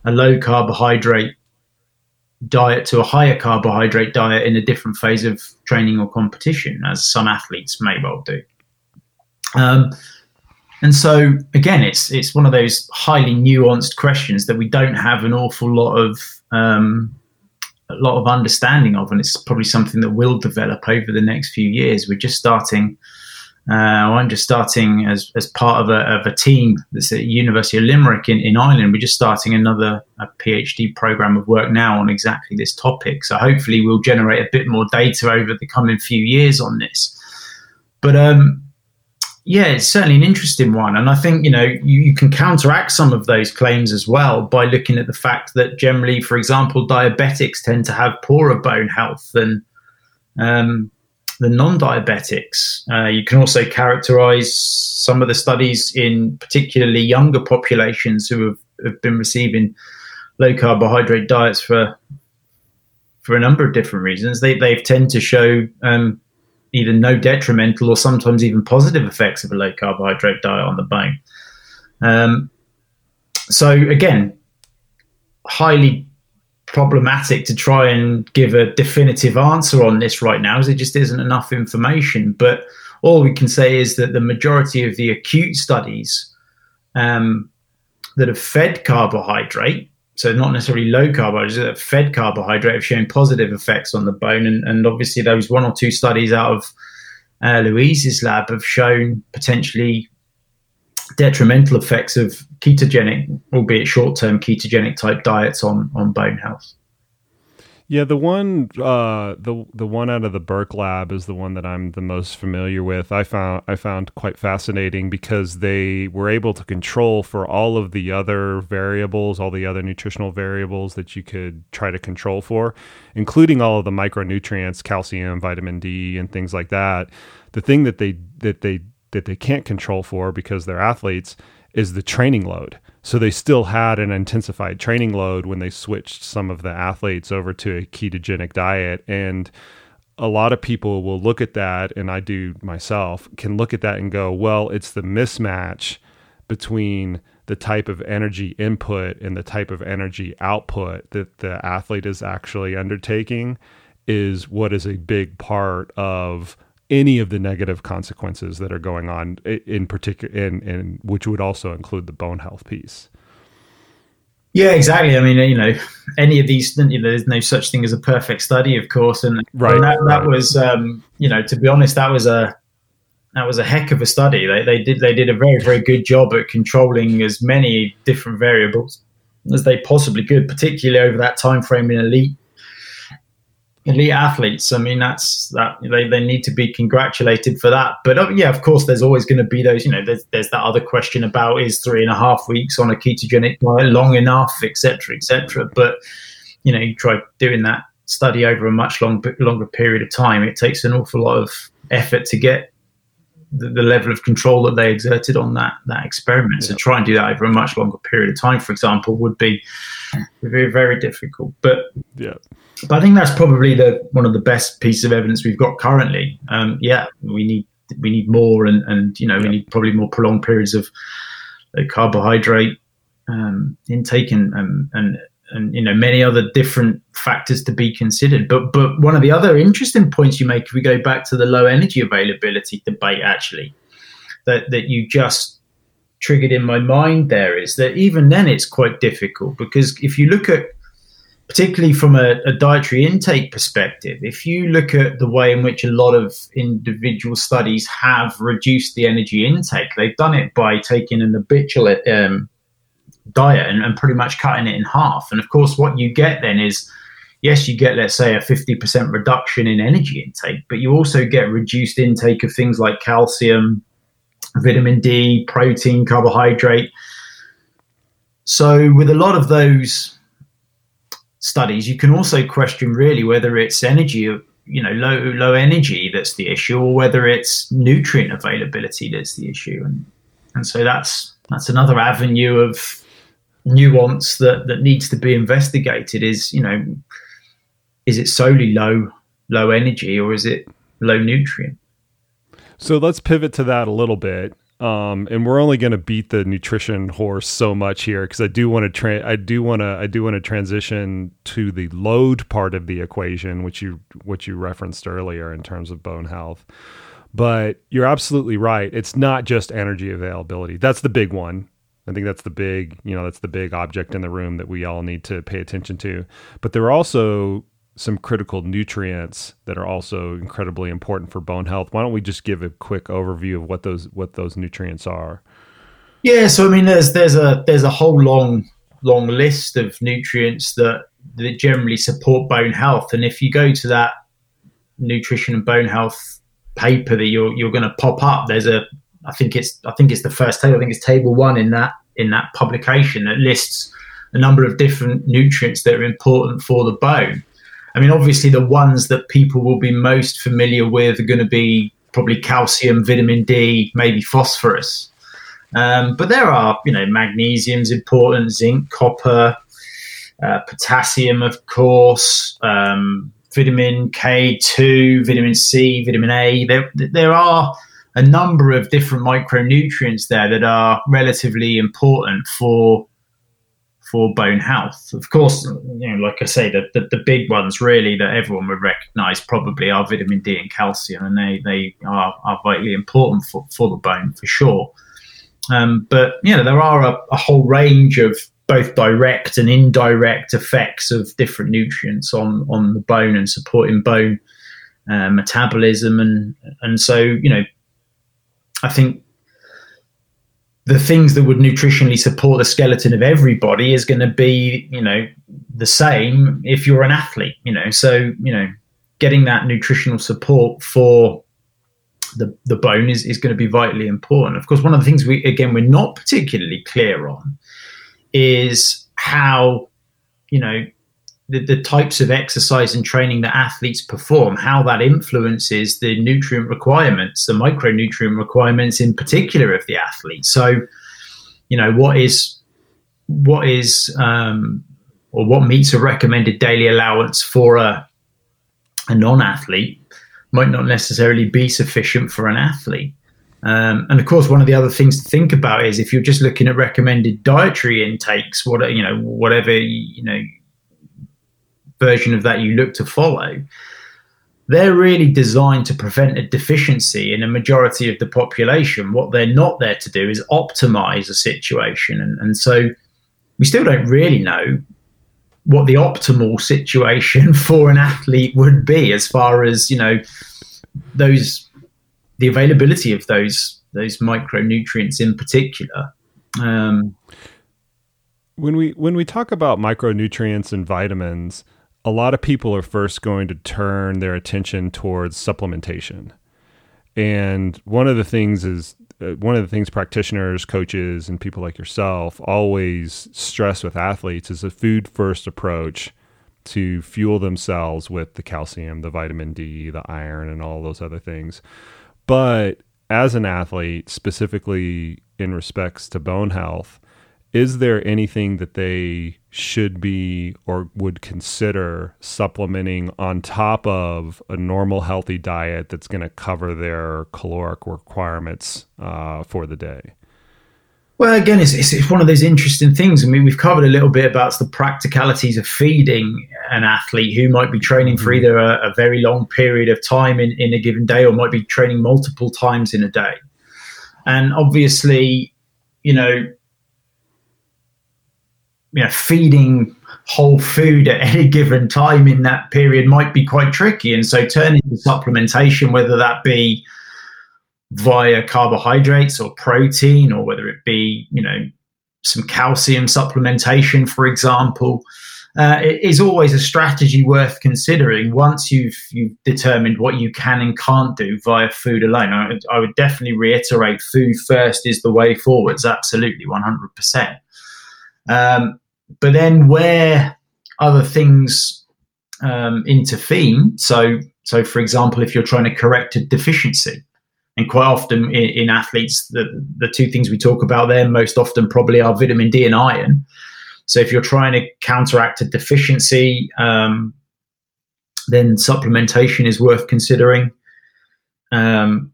a low carbohydrate diet to a higher carbohydrate diet in a different phase of training or competition, as some athletes may well do. Um, and so again, it's it's one of those highly nuanced questions that we don't have an awful lot of um, a lot of understanding of, and it's probably something that will develop over the next few years. We're just starting uh, I'm just starting as, as part of a, of a team that's at University of Limerick in, in Ireland. We're just starting another PhD program of work now on exactly this topic. So hopefully we'll generate a bit more data over the coming few years on this. But um, yeah, it's certainly an interesting one. And I think, you know, you, you, can counteract some of those claims as well by looking at the fact that generally, for example, diabetics tend to have poorer bone health than um, the non-diabetics. Uh, you can also characterize some of the studies in particularly younger populations who have, have been receiving low carbohydrate diets for for a number of different reasons. They they tend to show um, either no detrimental or sometimes even positive effects of a low carbohydrate diet on the bone. Um, so again, highly problematic to try and give a definitive answer on this right now, as there just isn't enough information. But all we can say is that the majority of the acute studies um, that have fed carbohydrate, so not necessarily low carbohydrate, that fed carbohydrate, have shown positive effects on the bone. And, and obviously, those one or two studies out of uh, Louise's lab have shown potentially detrimental effects of ketogenic, albeit short term ketogenic type diets on, on bone health. Yeah, the one uh, the the one out of the Burke lab is the one that I'm the most familiar with. I found I found quite fascinating because they were able to control for all of the other variables, all the other nutritional variables that you could try to control for, including all of the micronutrients, calcium, vitamin D, and things like that. The thing that they that they that they can't control for because they're athletes is the training load. So they still had an intensified training load when they switched some of the athletes over to a ketogenic diet. And a lot of people will look at that, and I do myself, can look at that and go, well, it's the mismatch between the type of energy input and the type of energy output that the athlete is actually undertaking is what is a big part of any of the negative consequences that are going on in particular in, in which would also include the bone health piece. Yeah exactly. I mean you know any of these you know, there's no such thing as a perfect study of course. And, right, and that, that right. was um, you know to be honest that was a that was a heck of a study. They, they did they did a very very good job at controlling as many different variables as they possibly could particularly over that time frame in elite elite athletes. I mean, that's that they, they need to be congratulated for that. But uh, yeah, of course, there's always going to be those. You know, there's there's that other question about is three and a half weeks on a ketogenic diet long enough, etc., etc. But you know, you try doing that study over a much long, longer period of time. It takes an awful lot of effort to get the, the level of control that they exerted on that that experiment. Yeah. So try and do that over a much longer period of time, for example, would be very very difficult. But yeah but I think that's probably the one of the best pieces of evidence we've got currently. Um, yeah, we need we need more, and and you know we need probably more prolonged periods of uh, carbohydrate um, intake and, and and and you know many other different factors to be considered. But but one of the other interesting points you make, if we go back to the low energy availability debate, actually, that that you just triggered in my mind there is that even then it's quite difficult because if you look at particularly from a, a, dietary intake perspective, if you look at the way in which a lot of individual studies have reduced the energy intake, they've done it by taking an habitual um, diet and, and, pretty much cutting it in half. And of course, what you get then is yes, you get, let's say, a 50% reduction in energy intake, but you also get reduced intake of things like calcium, vitamin D, protein, carbohydrate. So, with a lot of those studies, you can also question really whether it's energy, you know, low low energy that's the issue, or whether it's nutrient availability that's the issue, and and so that's that's another avenue of nuance that that needs to be investigated. Is you know, is it solely low low energy or is it low nutrient? So let's pivot to that a little bit. Um, and we're only going to beat the nutrition horse so much here because I do want to tra- I do want to I do want to transition to the load part of the equation, which you which you referenced earlier in terms of bone health. But you're absolutely right. It's not just energy availability. That's the big one. I think that's the big, you know, that's the big object in the room that we all need to pay attention to. But there are also some critical nutrients that are also incredibly important for bone health. Why don't we just give a quick overview of what those what those nutrients are? Yeah, so I mean, there's there's a there's a whole long long list of nutrients that that generally support bone health, and if you go to that nutrition and bone health paper that you're you're going to pop up, there's a I think it's I think it's the first table. I think it's table one in that in that publication that lists a number of different nutrients that are important for the bone. I mean, obviously, the ones that people will be most familiar with are going to be probably calcium, vitamin D, maybe phosphorus. Um, but there are, you know, magnesium's important, zinc, copper, uh, potassium, of course, um, vitamin K2, vitamin C, vitamin A. There, there are a number of different micronutrients there that are relatively important for for bone health. Of course, you know, like I say, the, the, the, big ones really that everyone would recognize probably are vitamin D and calcium, and they, they are, are vitally important for, for the bone for sure. Um, but, you know, there are a, a whole range of both direct and indirect effects of different nutrients on, on the bone and supporting bone uh, metabolism. And, and so, you know, I think the things that would nutritionally support the skeleton of everybody is going to be, you know, the same if you're an athlete, you know. So, you know, getting that nutritional support for the, the bone is, is going to be vitally important. Of course, one of the things we, again, we're not particularly clear on is how, you know, the, the types of exercise and training that athletes perform, how that influences the nutrient requirements, the micronutrient requirements in particular of the athlete. So, you know, what is what is um, or what meets a recommended daily allowance for a a non-athlete might not necessarily be sufficient for an athlete. Um, and of course, one of the other things to think about is if you're just looking at recommended dietary intakes, what you know, whatever you know version of that you look to follow, they're really designed to prevent a deficiency in a majority of the population. What they're not there to do is optimize a situation. And, and so we still don't really know what the optimal situation for an athlete would be as far as, you know, those the availability of those those micronutrients in particular. Um, when we when we talk about micronutrients and vitamins, a lot of people are first going to turn their attention towards supplementation. And one of the things is uh, one of the things practitioners, coaches, and people like yourself always stress with athletes is a food first approach to fuel themselves with the calcium, the vitamin D, the iron, and all those other things. But as an athlete, specifically in respects to bone health, is there anything that they should be or would consider supplementing on top of a normal healthy diet that's going to cover their caloric requirements uh, for the day? Well, again, it's, it's, it's, one of those interesting things. I mean, we've covered a little bit about the practicalities of feeding an athlete who might be training for mm-hmm. either a, a very long period of time in, in a given day or might be training multiple times in a day. And obviously, you know, you know, feeding whole food at any given time in that period might be quite tricky. And so turning to supplementation, whether that be via carbohydrates or protein, or whether it be, you know, some calcium supplementation, for example, uh, it is always a strategy worth considering once you've you've determined what you can and can't do via food alone. I, I would definitely reiterate: food first is the way forwards. Absolutely, one hundred percent. Um, but then where other things um, intervene, so so for example, if you're trying to correct a deficiency, and quite often in, in, athletes, the the two things we talk about there most often probably are vitamin D and iron. So if you're trying to counteract a deficiency, um, then supplementation is worth considering. Um,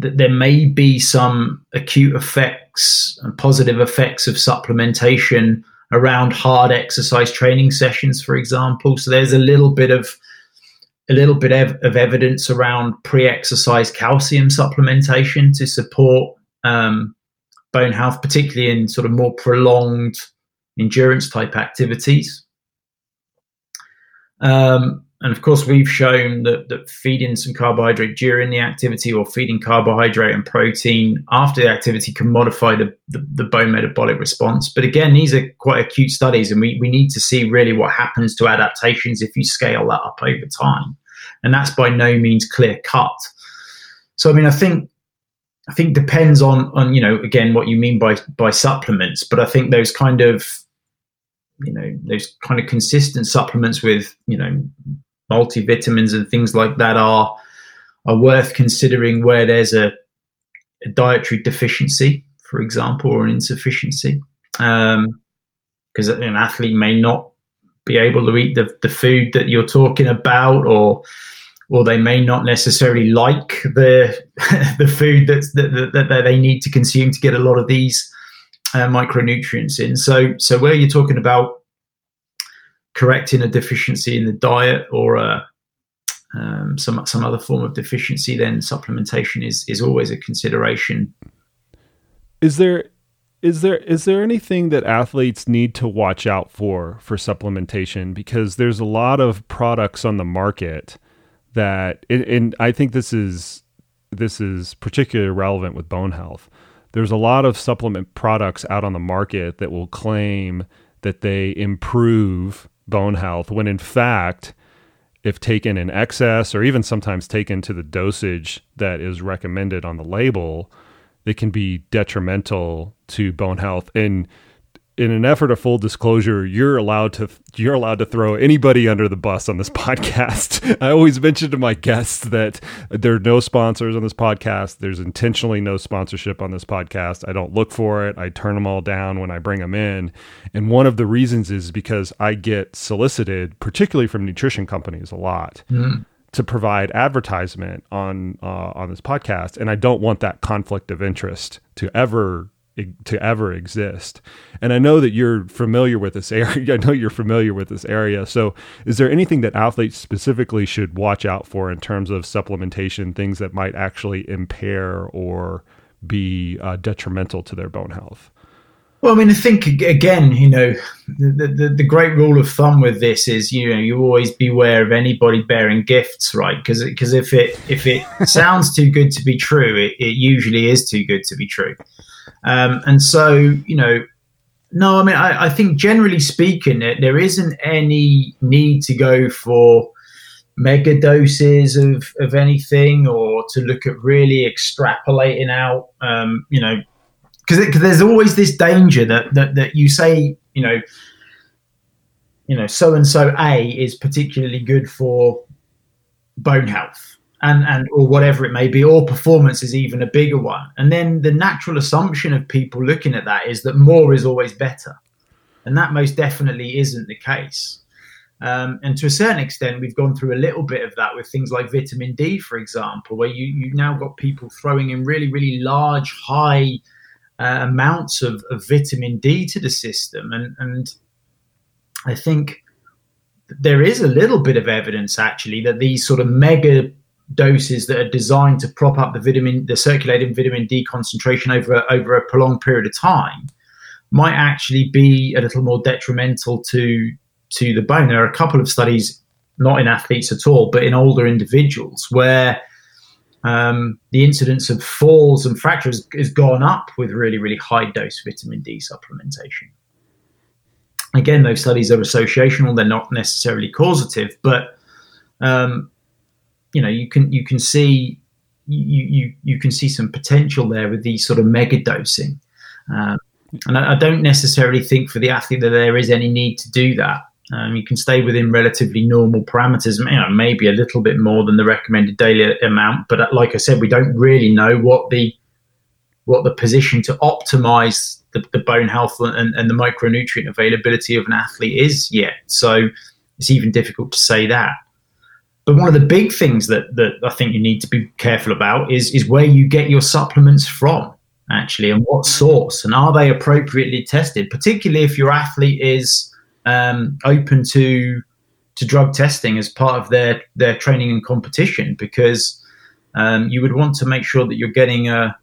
th- there may be some acute effects and positive effects of supplementation around hard exercise training sessions, for example. So there's a little bit of a little bit of, of evidence around pre-exercise calcium supplementation to support um, bone health, particularly in sort of more prolonged endurance type activities. Um, and of course, we've shown that, that feeding some carbohydrate during the activity or feeding carbohydrate and protein after the activity can modify the, the, the, bone metabolic response. But again, these are quite acute studies, and we, we need to see really what happens to adaptations if you scale that up over time. And that's by no means clear cut. So, I mean, I think I think depends on on you know again what you mean by by supplements, but I think those kind of you know those kind of consistent supplements with you know multivitamins and things like that are are worth considering where there's a, a dietary deficiency, for example, or an insufficiency. Because um, an athlete may not be able to eat the, the food that you're talking about, or or they may not necessarily like the the food that, that, that they need to consume to get a lot of these uh, micronutrients in. So so where you're talking about correcting a deficiency in the diet or a, um, some some other form of deficiency, then supplementation is is always a consideration. Is there is there is there anything that athletes need to watch out for for supplementation? Because there's a lot of products on the market that, and I think this is this is particularly relevant with bone health. there's a lot of supplement products out on the market that will claim that they improve bone health when in fact if taken in excess or even sometimes taken to the dosage that is recommended on the label they can be detrimental to bone health and in an effort of full disclosure, you're allowed to you're allowed to throw anybody under the bus on this podcast. I always mention to my guests that there are no sponsors on this podcast. There's intentionally no sponsorship on this podcast. I don't look for it. I turn them all down when I bring them in. And one of the reasons is because I get solicited, particularly from nutrition companies, a lot. Mm. To provide advertisement on uh, on this podcast, and I don't want that conflict of interest to ever to ever exist. And I know that you're familiar with this area. I know you're familiar with this area. So, is there anything that athletes specifically should watch out for in terms of supplementation, things that might actually impair or be uh, detrimental to their bone health? Well, I mean, I think again, you know, the, the, the great rule of thumb with this is, you know, you always beware of anybody bearing gifts, right? Because because if it if it sounds too good to be true, it, it usually is too good to be true. Um, and so, you know, no, I mean, I, I think generally speaking, there isn't any need to go for mega doses of, of anything or to look at really extrapolating out, um, you know, because there's always this danger that, that, that you say, you know, you know, so and so A is particularly good for bone health and and or whatever it may be or performance is even a bigger one. And then the natural assumption of people looking at that is that more is always better. And that most definitely isn't the case. Um, and to a certain extent we've gone through a little bit of that with things like vitamin d for example where you you now got people throwing in really really large high uh, amounts of, of vitamin d to the system. And and i think there is a little bit of evidence actually that these sort of mega doses that are designed to prop up the vitamin, the circulating vitamin D concentration over over a prolonged period of time, might actually be a little more detrimental to to the bone. There are a couple of studies, not in athletes at all, but in older individuals, where um, the incidence of falls and fractures has gone up with really really high dose vitamin D supplementation. Again, those studies are associational; they're not necessarily causative, but um, you know you can you can see you you you can see some potential there with these sort of mega dosing. Um, and I, I, don't necessarily think for the athlete that there is any need to do that. Um, you can stay within relatively normal parameters, you know, maybe a little bit more than the recommended daily amount. But uh, like I said, we don't really know what the what the position to optimize the, the bone health and, and the micronutrient availability of an athlete is yet. So it's even difficult to say that. But one of the big things that that I think you need to be careful about is is where you get your supplements from actually and what source and are they appropriately tested particularly if your athlete is um, open to to drug testing as part of their their training and competition because um, you would want to make sure that you're getting a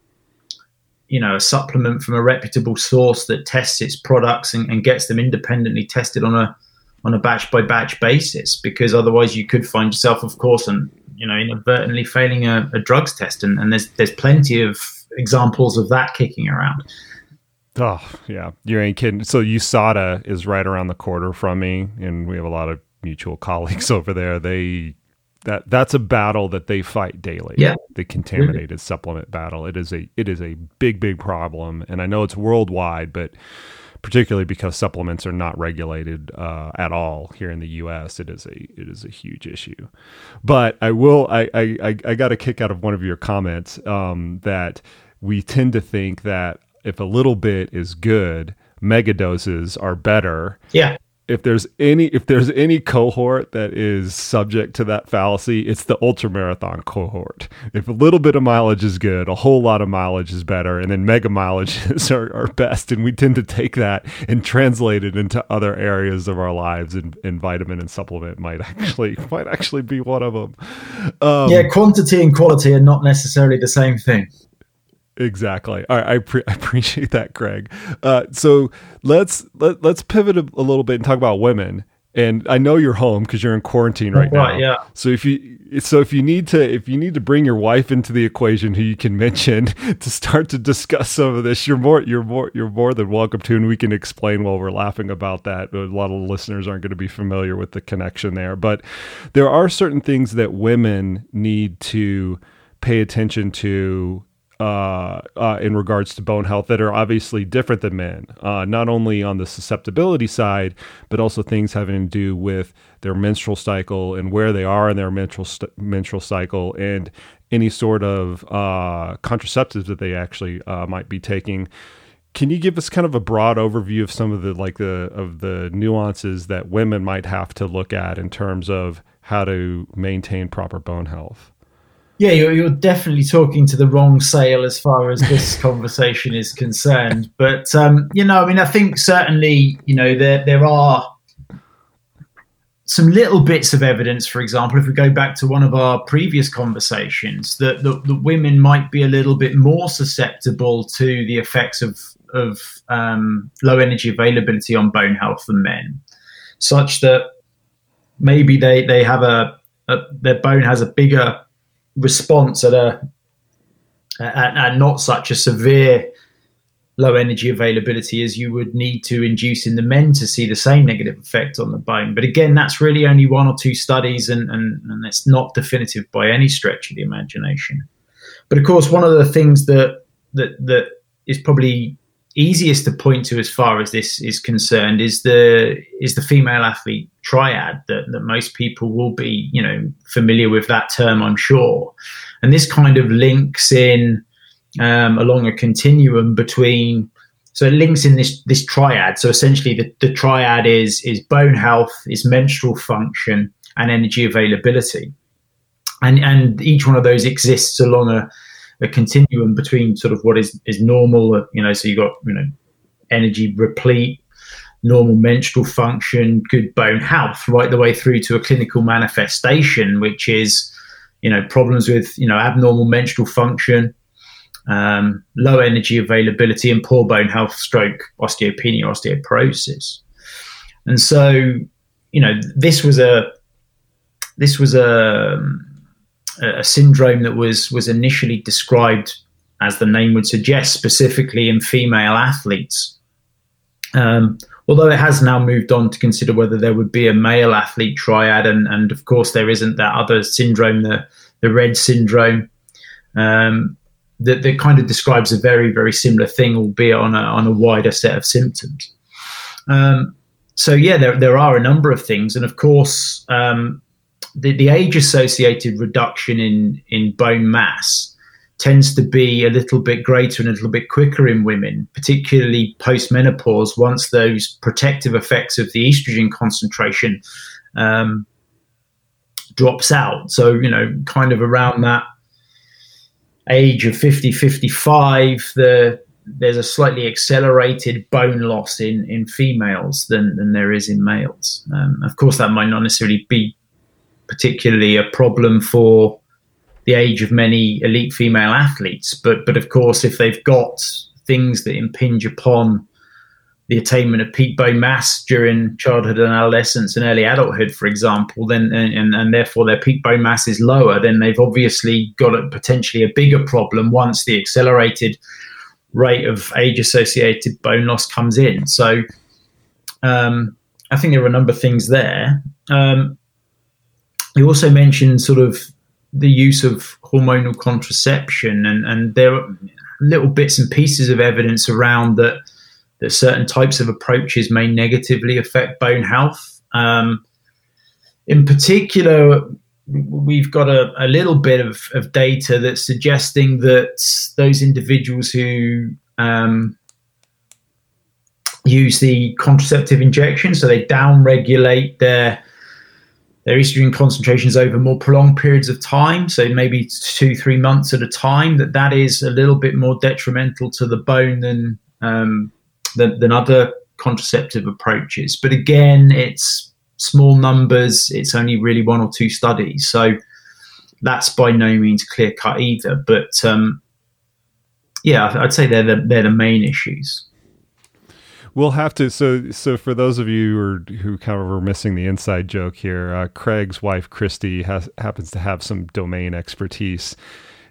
you know a supplement from a reputable source that tests its products and, and gets them independently tested on a on a batch by batch basis because otherwise you could find yourself, of course, and you know inadvertently failing a, a drugs test, and, and there's there's plenty of examples of that kicking around. Oh yeah, you ain't kidding. So USADA is right around the corner from me, and we have a lot of mutual colleagues over there. They that that's a battle that they fight daily. Yeah, the contaminated supplement battle. It is a it is a big big problem, and I know it's worldwide, but particularly because supplements are not regulated uh, at all here in the U.S. It is a it is a huge issue. But I will I I, I got a kick out of one of your comments um, that we tend to think that if a little bit is good, mega doses are better. Yeah if there's any if there's any cohort that is subject to that fallacy, it's the ultra marathon cohort. If a little bit of mileage is good, a whole lot of mileage is better, and then mega mileages are, are best. And we tend to take that and translate it into other areas of our lives, and, and vitamin and supplement might actually might actually be one of them. Um, yeah, quantity and quality are not necessarily the same thing. Exactly. All right, I, pre- I appreciate that, Craig. Uh, so let's let, let's pivot a, a, little bit and talk about women. and I know you're home because you're in quarantine right, right now. Yeah. So if you so if you need to if you need to bring your wife into the equation, who you can mention to start to discuss some of this, you're more you're more you're more than welcome to, and we can explain while we're laughing about that. A lot of listeners aren't going to be familiar with the connection there, but there are certain things that women need to pay attention to uh, uh, in regards to bone health that are obviously different than men, uh, not only on the susceptibility side, but also things having to do with their menstrual cycle and where they are in their menstrual st- menstrual cycle and any sort of uh, contraceptives that they actually uh, might be taking. Can you give us kind of a broad overview of some of the like the of the nuances that women might have to look at in terms of how to maintain proper bone health? Yeah, you're, you're definitely talking to the wrong Sale as far as this conversation is concerned. But um, you know, I mean, I think certainly, you know, there there are some little bits of evidence. For example, if we go back to one of our previous conversations, that the, the women might be a little bit more susceptible to the effects of of um, low energy availability on bone health than men, such that maybe they they have a, a their bone has a bigger response at a at not such a severe low energy availability as you would need to induce in the men to see the same negative effect on the bone. But again, that's really only one or two studies, and, and, and it's not definitive by any stretch of the imagination. But of course, one of the things that that that is probably easiest to point to as far as this is concerned is the is the female athlete triad that, that most people will be you know familiar with that term i'm sure. And this kind of links in um, along a continuum between so it links in this this triad. So essentially the, the triad is is bone health is menstrual function and energy availability. And and each one of those exists along a a continuum between sort of what is is normal, you know, so you got you know energy replete, normal menstrual function, good bone health, right the way through to a clinical manifestation, which is you know problems with you know abnormal menstrual function, um, low energy availability, and poor bone health, stroke, osteopenia, osteoporosis, and so you know this was a this was a a syndrome that was was initially described, as the name would suggest, specifically in female athletes. Um, although it has now moved on to consider whether there would be a male athlete triad, and, and of course there isn't that other syndrome, the the RED-S syndrome, um, that, that kind of describes a very very similar thing, albeit on a on a wider set of symptoms. Um, so yeah, there there are a number of things, and of course um, the, the age associated reduction in, in bone mass tends to be a little bit greater and a little bit quicker in women, particularly post menopause, once those protective effects of the estrogen concentration um, drops out. So, you know, kind of around that age of 50, 55, the there's a slightly accelerated bone loss in, in females than, than there is in males. Um, of course, that might not necessarily be particularly a problem for the age of many elite female athletes. But but of course, if they've got things that impinge upon the attainment of peak bone mass during childhood and adolescence and early adulthood, for example, then and, and therefore their peak bone mass is lower, then they've obviously got a, potentially a bigger problem once the accelerated rate of age-associated bone loss comes in. So um, I think there are a number of things there. Um, you also mentioned sort of the use of hormonal contraception, and, and there are little bits and pieces of evidence around that that certain types of approaches may negatively affect bone health. Um, in particular, we've got a, a little bit of, of, data that's suggesting that those individuals who um, use the contraceptive injection, so they downregulate their their estrogen concentrations over more prolonged periods of time, so maybe two, three months at a time, that that is a little bit more detrimental to the bone than um, than, than other contraceptive approaches. But again, it's small numbers. It's only really one or two studies, so that's by no means clear cut either. But um, yeah, I'd say they're the, they're the main issues. We'll have to. So, so for those of you who, are, who kind of are missing the inside joke here, uh, Craig's wife Kirsty has happens to have some domain expertise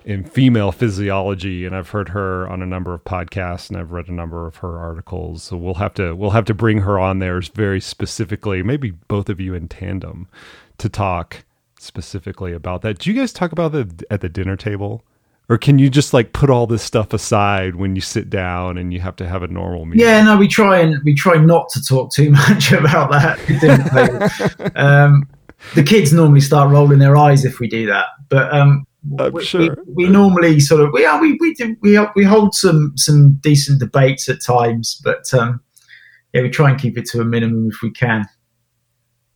in female physiology, and I've heard her on a number of podcasts, and I've read a number of her articles. So we'll have to we'll have to bring her on there very specifically, maybe both of you in tandem, to talk specifically about that. Do you guys talk about that at the dinner table? Or can you just like put all this stuff aside when you sit down and you have to have a normal meal? Yeah, no, we try and we try not to talk too much about that. um, the kids normally start rolling their eyes if we do that, but um, we, sure. we, we, normally sort of we are we we do, we we hold some some decent debates at times, but um, yeah, we try and keep it to a minimum if we can.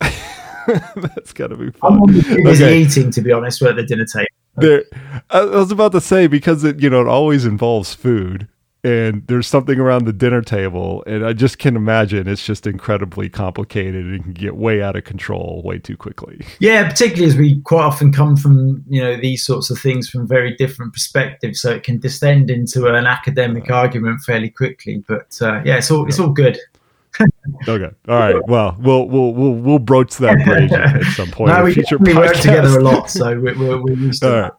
That's got to be fun. I'm busy okay. eating, to be honest. We're at the dinner table. There, I was about to say because it you know it always involves food and there's something around the dinner table and i just can imagine it's just incredibly complicated and can get way out of control way too quickly. Yeah particularly as we quite often come from you know these sorts of things from very different perspectives so it can descend into an academic argument fairly quickly but uh, yeah it's all it's all good okay. All right. Well, we'll we'll we'll we'll broach that bridge at some point. no, we, we work together a lot, so we're, we're, we're used to All right.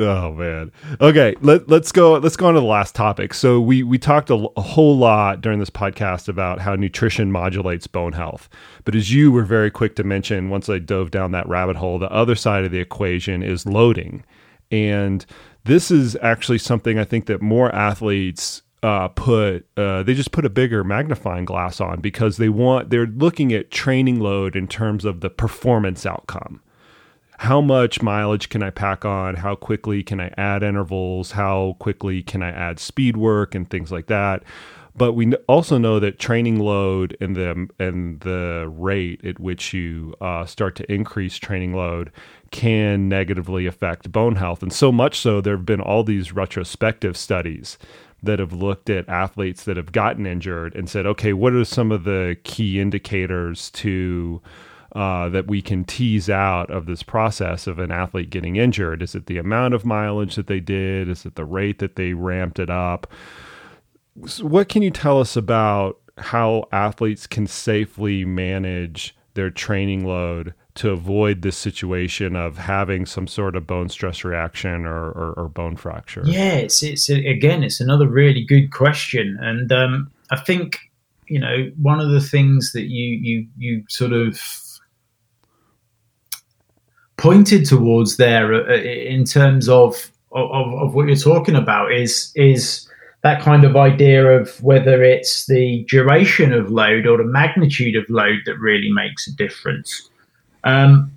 Oh man. Okay, let, let's go let's go on to the last topic. So we we talked a, a, whole lot during this podcast about how nutrition modulates bone health. But as you were very quick to mention once I dove down that rabbit hole, the other side of the equation is loading. And this is actually something I think that more athletes uh, put uh, they just put a bigger magnifying glass on because they want they're looking at training load in terms of the performance outcome how much mileage can I pack on? How quickly can I add intervals? How quickly can I add speed work and things like that? But we also know that training load and the and the rate at which you uh, start to increase training load can negatively affect bone health, and so much so there have been all these retrospective studies that have looked at athletes that have gotten injured and said, okay, what are some of the key indicators to uh, that we can tease out of this process of an athlete getting injured? Is it the amount of mileage that they did? Is it the rate that they ramped it up? So what can you tell us about how athletes can safely manage their training load to avoid this situation of having some sort of bone stress reaction or, or, or bone fracture? Yeah, it's, it's again, it's another really good question, and um, I think you know one of the things that you you you sort of pointed towards there uh, in terms of, of, of what you're talking about is is that kind of idea of whether it's the duration of load or the magnitude of load that really makes a difference. Um,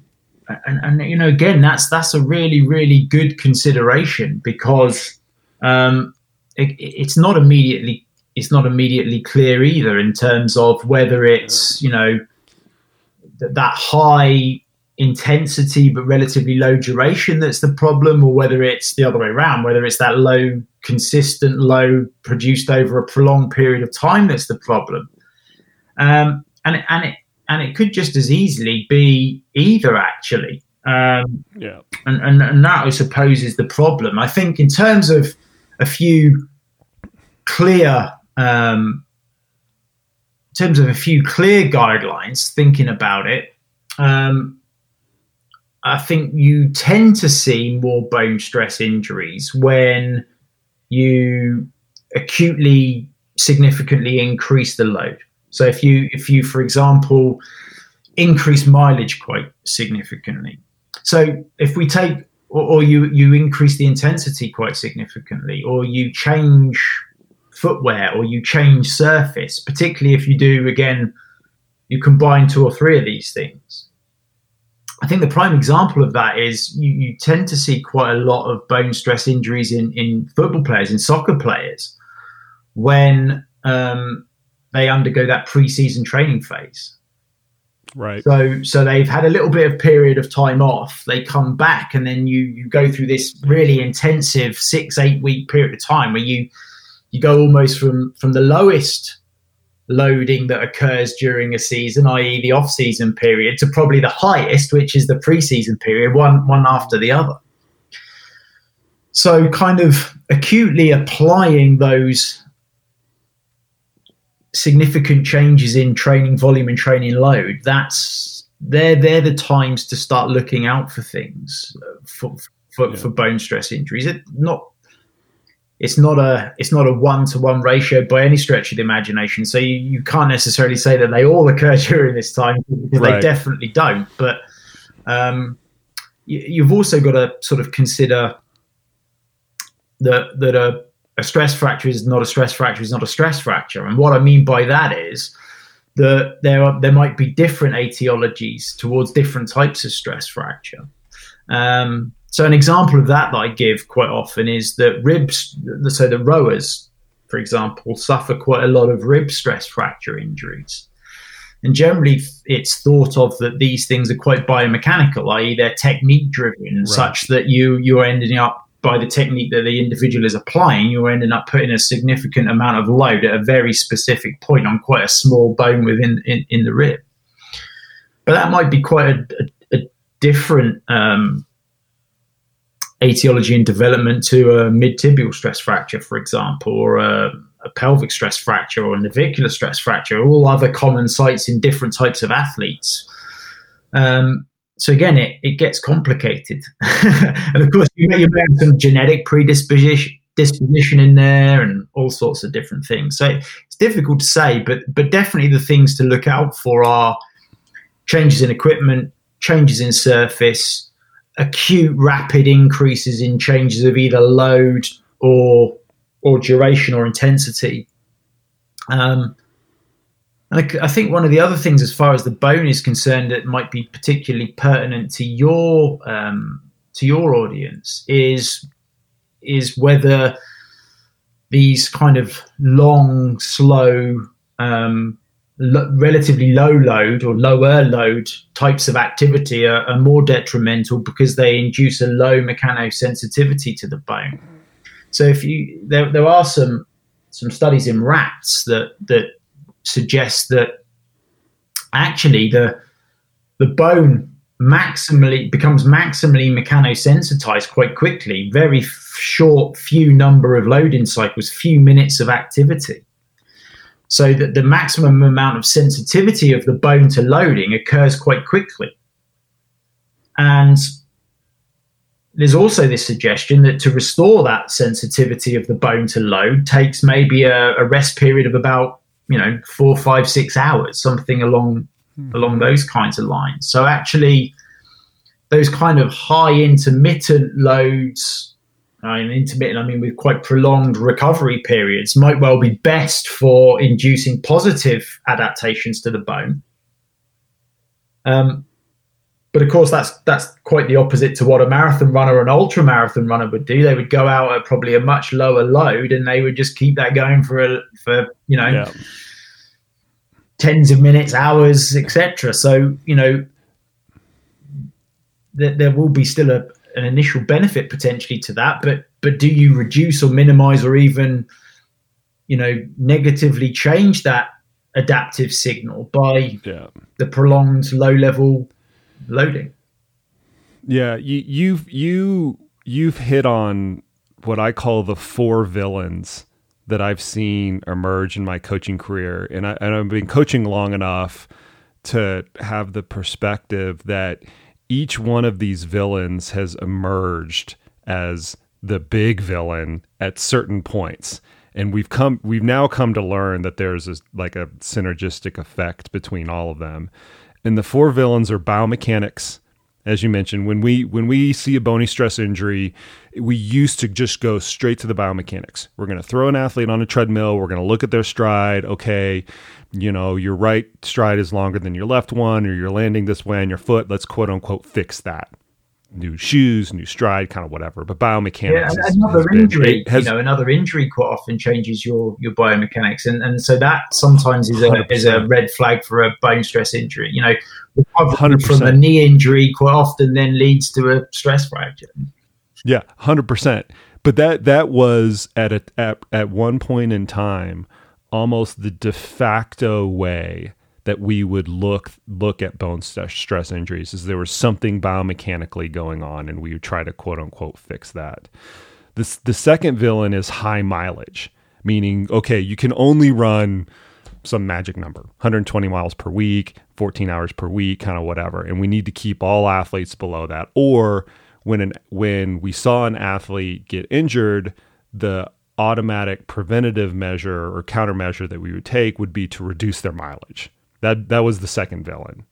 and, and, you know, again, that's that's a really really good consideration because um, it, it's not immediately it's not immediately clear either in terms of whether it's you know th- that high intensity but relatively low duration that's the problem, or whether it's the other way around, whether it's that low, consistent low produced over a prolonged period of time that's the problem. Um, and and it and it could just as easily be either actually. Um, yeah. And, and and that I suppose is the problem. I think in terms of a few clear um, in terms of a few clear guidelines, thinking about it, um, I think you tend to see more bone stress injuries when you acutely significantly increase the load. So if you if you for example increase mileage quite significantly. So if we take or, or you you increase the intensity quite significantly or you change footwear or you change surface, particularly if you do again you combine two or three of these things I think the prime example of that is you, you, tend to see quite a lot of bone stress injuries in, in football players, in soccer players, when um, they undergo that pre-season training phase. Right. So so they've had a little bit of period of time off. They come back and then you you go through this really intensive six eight week period of time where you you go almost from from the lowest loading that occurs during a season, i.e., the off-season period, to probably the highest, which is the pre-season period, one one after the other. So, kind of acutely applying those significant changes in training volume and training load, that's they're they're the times to start looking out for things uh, for for, yeah. for bone stress injuries. It not it's not a it's not a one to one ratio by any stretch of the imagination. So you, you can't necessarily say that they all occur during this time because right. they definitely don't. But um, you, you've also got to sort of consider that that a a stress fracture is not a stress fracture is not a stress fracture. And what I mean by that is that there are there might be different etiologies towards different types of stress fracture. Um, so an example of that that I give quite often is that ribs, so the rowers, for example, suffer quite a lot of rib stress fracture injuries. And generally, it's thought of that these things are quite biomechanical, i.e., they're technique driven, right. such that you you are ending up by the technique that the individual is applying, you're ending up putting a significant amount of load at a very specific point on quite a small bone within in, in the rib. But that might be quite a, a, a different um, etiology and development to a mid-tibial stress fracture, for example, or a, a pelvic stress fracture or a navicular stress fracture, all other common sites in different types of athletes. Um, so again, it, it gets complicated. and of course, you may, you may have some genetic predisposition disposition in there and all sorts of different things. So it's difficult to say, but but definitely the things to look out for are changes in equipment, changes in surface, acute rapid increases in changes of either load or or duration or intensity. Um, and I, I, think one of the other things, as far as the bone is concerned, that might be particularly pertinent to your um, to your audience is is whether these kind of long, slow, um, relatively low load or lower load types of activity are, are, more detrimental because they induce a low mechanosensitivity to the bone. So if you there, there are some some studies in rats that that suggests that actually the the bone maximally becomes maximally mechanosensitized quite quickly. Very short few number of loading cycles few minutes of activity. So that the maximum amount of sensitivity of the bone to loading occurs quite quickly. And there's also this suggestion that to restore that sensitivity of the bone to load takes maybe a, a rest period of about you know four five six hours something along hmm. along those kinds of lines so actually those kind of high intermittent loads I mean, intermittent, I mean, with quite prolonged recovery periods, might well be best for inducing positive adaptations to the bone. Um, but of course, that's that's quite the opposite to what a marathon runner or an ultra marathon runner would do. They would go out at probably a much lower load, and they would just keep that going for a, for you know yeah tens of minutes, hours, etc. So you know there, there will be still a, an initial benefit potentially to that, but but do you reduce or minimize or even you know negatively change that adaptive signal by yeah. the prolonged low level loading? Yeah, you you've you you've hit on what I call the four villains that I've seen emerge in my coaching career, and, I, and I've been coaching long enough to have the perspective that each one of these villains has emerged as the big villain at certain points. And we've come we've now come to learn that there's a, like a synergistic effect between all of them and the four villains are biomechanics as you mentioned. When we when we see a bony stress injury we used to just go straight to the biomechanics. We're going to throw an athlete on a treadmill. We're going to look at their stride. Okay you know your right stride is longer than your left one or you're landing this way on your foot. Let's quote unquote fix that new shoes, new stride, kind of whatever. But biomechanics, yeah, another injury, has, you know, another injury quite often changes your your biomechanics, and and so that sometimes is a 100%. is a red flag for a bone stress injury. You know, recovery from a knee injury quite often then leads to a stress fracture. Yeah, hundred percent. But that that was at a at, at one point in time almost the de facto way that we would look look at bone st- stress injuries is there was something biomechanically going on and we would try to quote unquote fix that. This the second villain is high mileage, meaning okay, you can only run some magic number 120 miles per week 14 hours per week kind of whatever and we need to keep all athletes below that or when an when we saw an athlete get injured the automatic preventative measure or countermeasure that we would take would be to reduce their mileage that that was the second villain.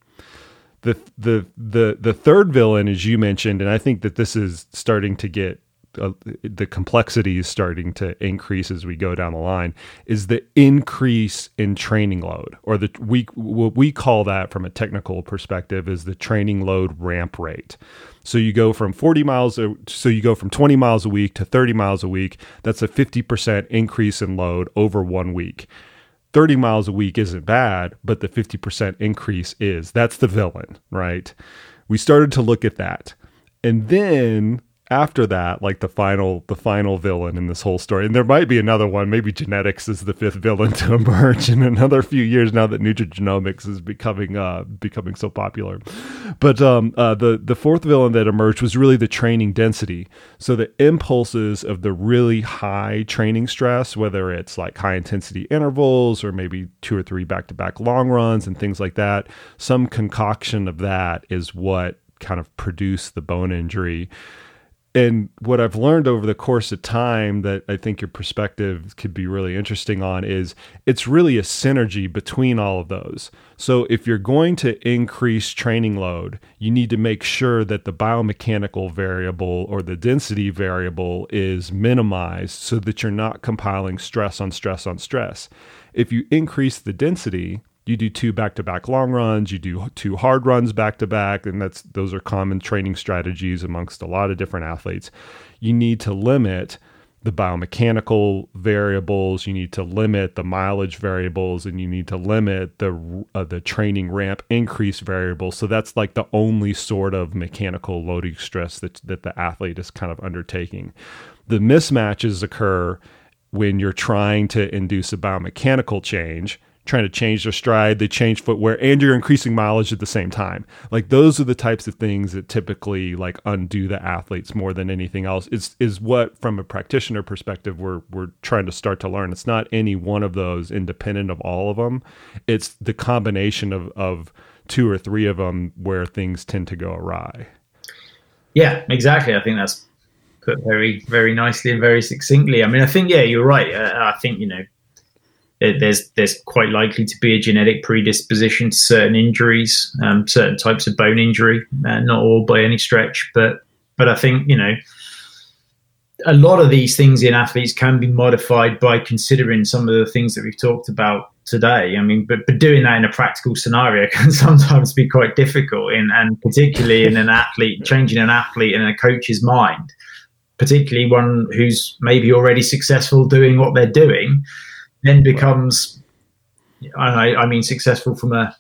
The the the the third villain as you mentioned and i think that this is starting to get uh, the complexity is starting to increase as we go down the line is the increase in training load or the we what we call that from a technical perspective is the training load ramp rate. So you go from 40 miles so you go from 20 miles a week to 30 miles a week. That's a 50% increase in load over one week 30 miles a week isn't bad but the 50% increase is. That's the villain right? We started to look at that. And then after that, like the final the final villain in this whole story, and there might be another one. Maybe genetics is the fifth villain to emerge in another few years now that nutrigenomics is becoming uh, becoming so popular. But um, uh, the the fourth villain that emerged was really the training density. So the impulses of the really high training stress, whether it's like high intensity intervals or maybe two or three back to back long runs and things like that, some concoction of that is what kind of produced the bone injury and what I've learned over the course of time that I think your perspective could be really interesting on is it's really a synergy between all of those. So if you're going to increase training load, you need to make sure that the biomechanical variable or the density variable is minimized so that you're not compiling stress on stress on stress. If you increase the density, you do two back-to-back long runs you do two hard runs back-to-back and that's those are common training strategies amongst a lot of different athletes. You need to limit the biomechanical variables you need to limit the mileage variables and you need to limit the uh, the training ramp increase variables. So that's like the only sort of mechanical loading stress that that the athlete is kind of undertaking. The mismatches occur when you're trying to induce a biomechanical change trying to change their stride, they change footwear, and you're increasing mileage at the same time. Like those are the types of things that typically like undo the athletes more than anything else. Is is what from a practitioner perspective we're we're trying to start to learn. It's not any one of those independent of all of them. It's the combination of of two or three of them where things tend to go awry. Yeah, exactly. I think that's put very very nicely and very succinctly. I mean, I think yeah, you're right. Uh, I think you know there's there's quite likely to be a genetic predisposition to certain injuries, um, certain types of bone injury, uh, not all by any stretch, but but I think you know a lot of these things in athletes can be modified by considering some of the things that we've talked about today. I mean, but but doing that in a practical scenario can sometimes be quite difficult, in, and particularly in an athlete changing an athlete and a coach's mind, particularly one who's maybe already successful doing what they're doing then becomes I, I mean successful from a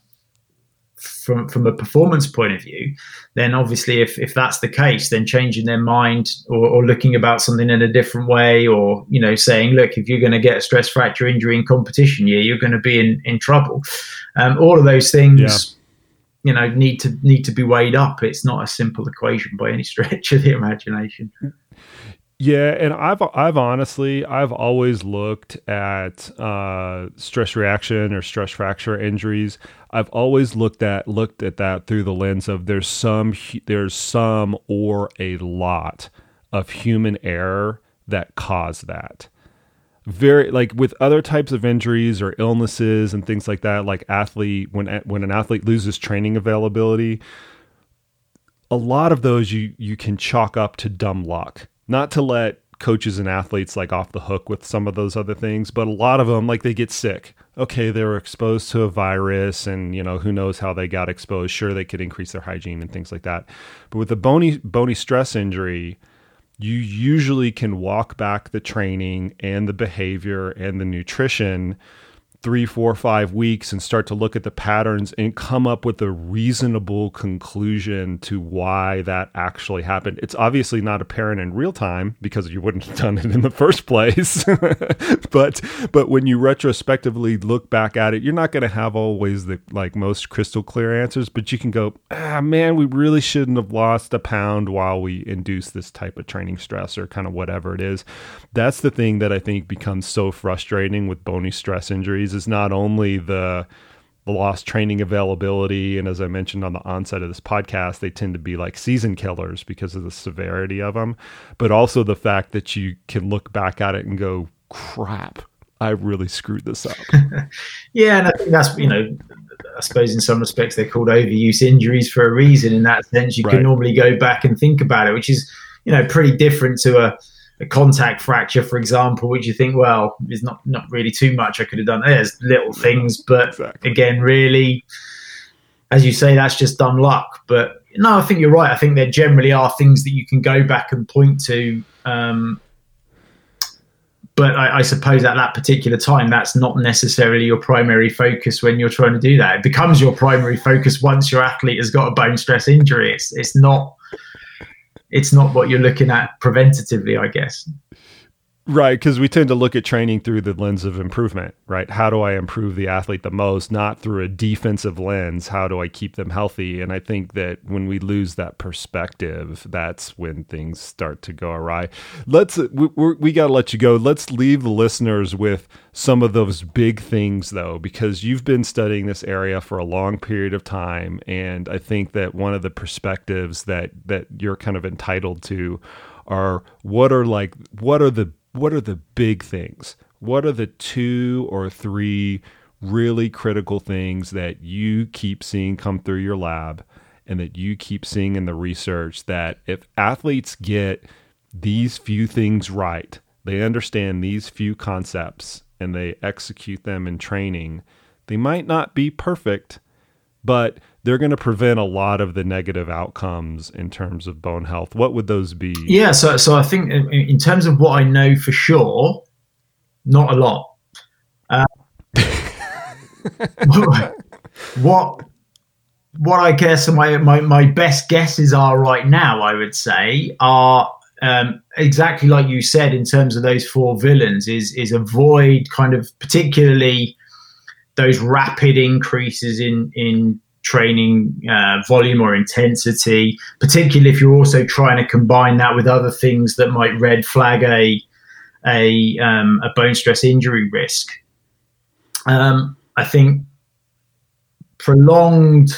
from from a performance point of view, then obviously if, if that's the case, then changing their mind or, or looking about something in a different way, or you know saying, look, if you're going to get a stress fracture injury in competition year, you're going to be in in trouble. Um, all of those things. Yeah. You know, need to need to be weighed up. It's not a simple equation by any stretch of the imagination. Yeah, and I've I've honestly I've always looked at uh, stress reaction or stress fracture injuries. I've always looked at looked at that through the lens of there's some there's some or a lot of human error that caused that. Very like with other types of injuries or illnesses and things like that, like athlete when when an athlete loses training availability, a lot of those you you can chalk up to dumb luck not to let coaches and athletes like off the hook with some of those other things, but a lot of them like they get sick. Okay, they were exposed to a virus and you know who knows how they got exposed. Sure they could increase their hygiene and things like that. But with a bony bony stress injury, you usually can walk back the training and the behavior and the nutrition three, four, five weeks and start to look at the patterns and come up with a reasonable conclusion to why that actually happened. It's obviously not apparent in real time because you wouldn't have done it in the first place. but but when you retrospectively look back at it, you're not going to have always the like most crystal clear answers, but you can go, ah man, we really shouldn't have lost a pound while we induce this type of training stress or kind of whatever it is. That's the thing that I think becomes so frustrating with bony stress injuries is not only the the lost training availability and as i mentioned on the onset of this podcast they tend to be like season killers because of the severity of them but also the fact that you can look back at it and go crap i really screwed this up yeah and i think that's you know I suppose in some respects they're called overuse injuries for a reason. In that sense, you right. can normally go back and think about it, which is you know pretty different to a, a contact fracture, for example, which you think, well, there's not not really too much I could have done. There's little things, but exactly. again, really, as you say, that's just dumb luck. But no, I think you're right. I think there generally are things that you can go back and point to. Um, but I, I, suppose at that particular time, that's not necessarily your primary focus when you're trying to do that. It becomes your primary focus once your athlete has got a bone stress injury. It's it's not it's not what you're looking at preventatively, I guess. Right, because we tend to look at training through the lens of improvement, right? How do I improve the athlete the most, not through a defensive lens? How do I keep them healthy? And I think that when we lose that perspective, that's when things start to go awry. Let's we, we got to let you go. Let's leave the listeners with some of those big things, though, because you've been studying this area for a long period of time, and I think that one of the perspectives that that you're kind of entitled to are what are like what are the what are the big things? What are the two or three really critical things that you keep seeing come through your lab and that you keep seeing in the research that if athletes get these few things right, they understand these few concepts and they execute them in training, they might not be perfect, but they're going to prevent a lot of the negative outcomes in terms of bone health. What would those be? Yeah, so so I think in terms of what I know for sure, not a lot. Uh, what what I guess my, my my best guesses are right now, I would say, are um, exactly like you said in terms of those four villains. Is is avoid kind of particularly those rapid increases in in training uh, volume or intensity, particularly if you're also trying to combine that with other things that might red flag a a, um, a bone stress injury risk. Um, I think prolonged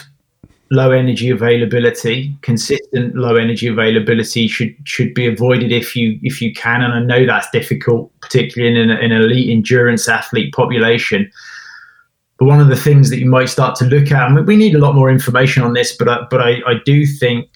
low energy availability, consistent low energy availability should should be avoided if you if you can. And I know that's difficult, particularly in an, in an elite endurance athlete population. But one of the things that you might start to look at, and we need a lot more information on this, but I, but I, I do think,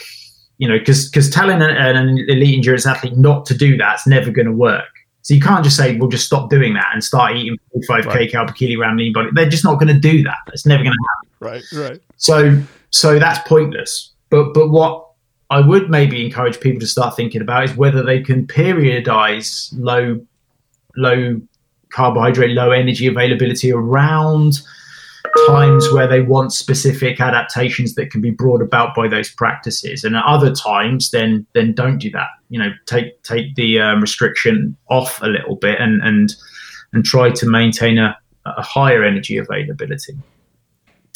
you know, because because telling an, an elite endurance athlete not to do that's never going to work. So you can't just say, "We'll just stop doing that and start eating 45 right. k cal per kilogram lean body." They're just not going to do that. It's never going to happen. Right, right. So so that's pointless. But but what I would maybe encourage people to start thinking about is whether they can periodize low low carbohydrate, low energy availability around times where they want specific adaptations that can be brought about by those practices. And at other times then then don't do that. You know take take the um, restriction off a little bit and and and try to maintain a, a higher energy availability.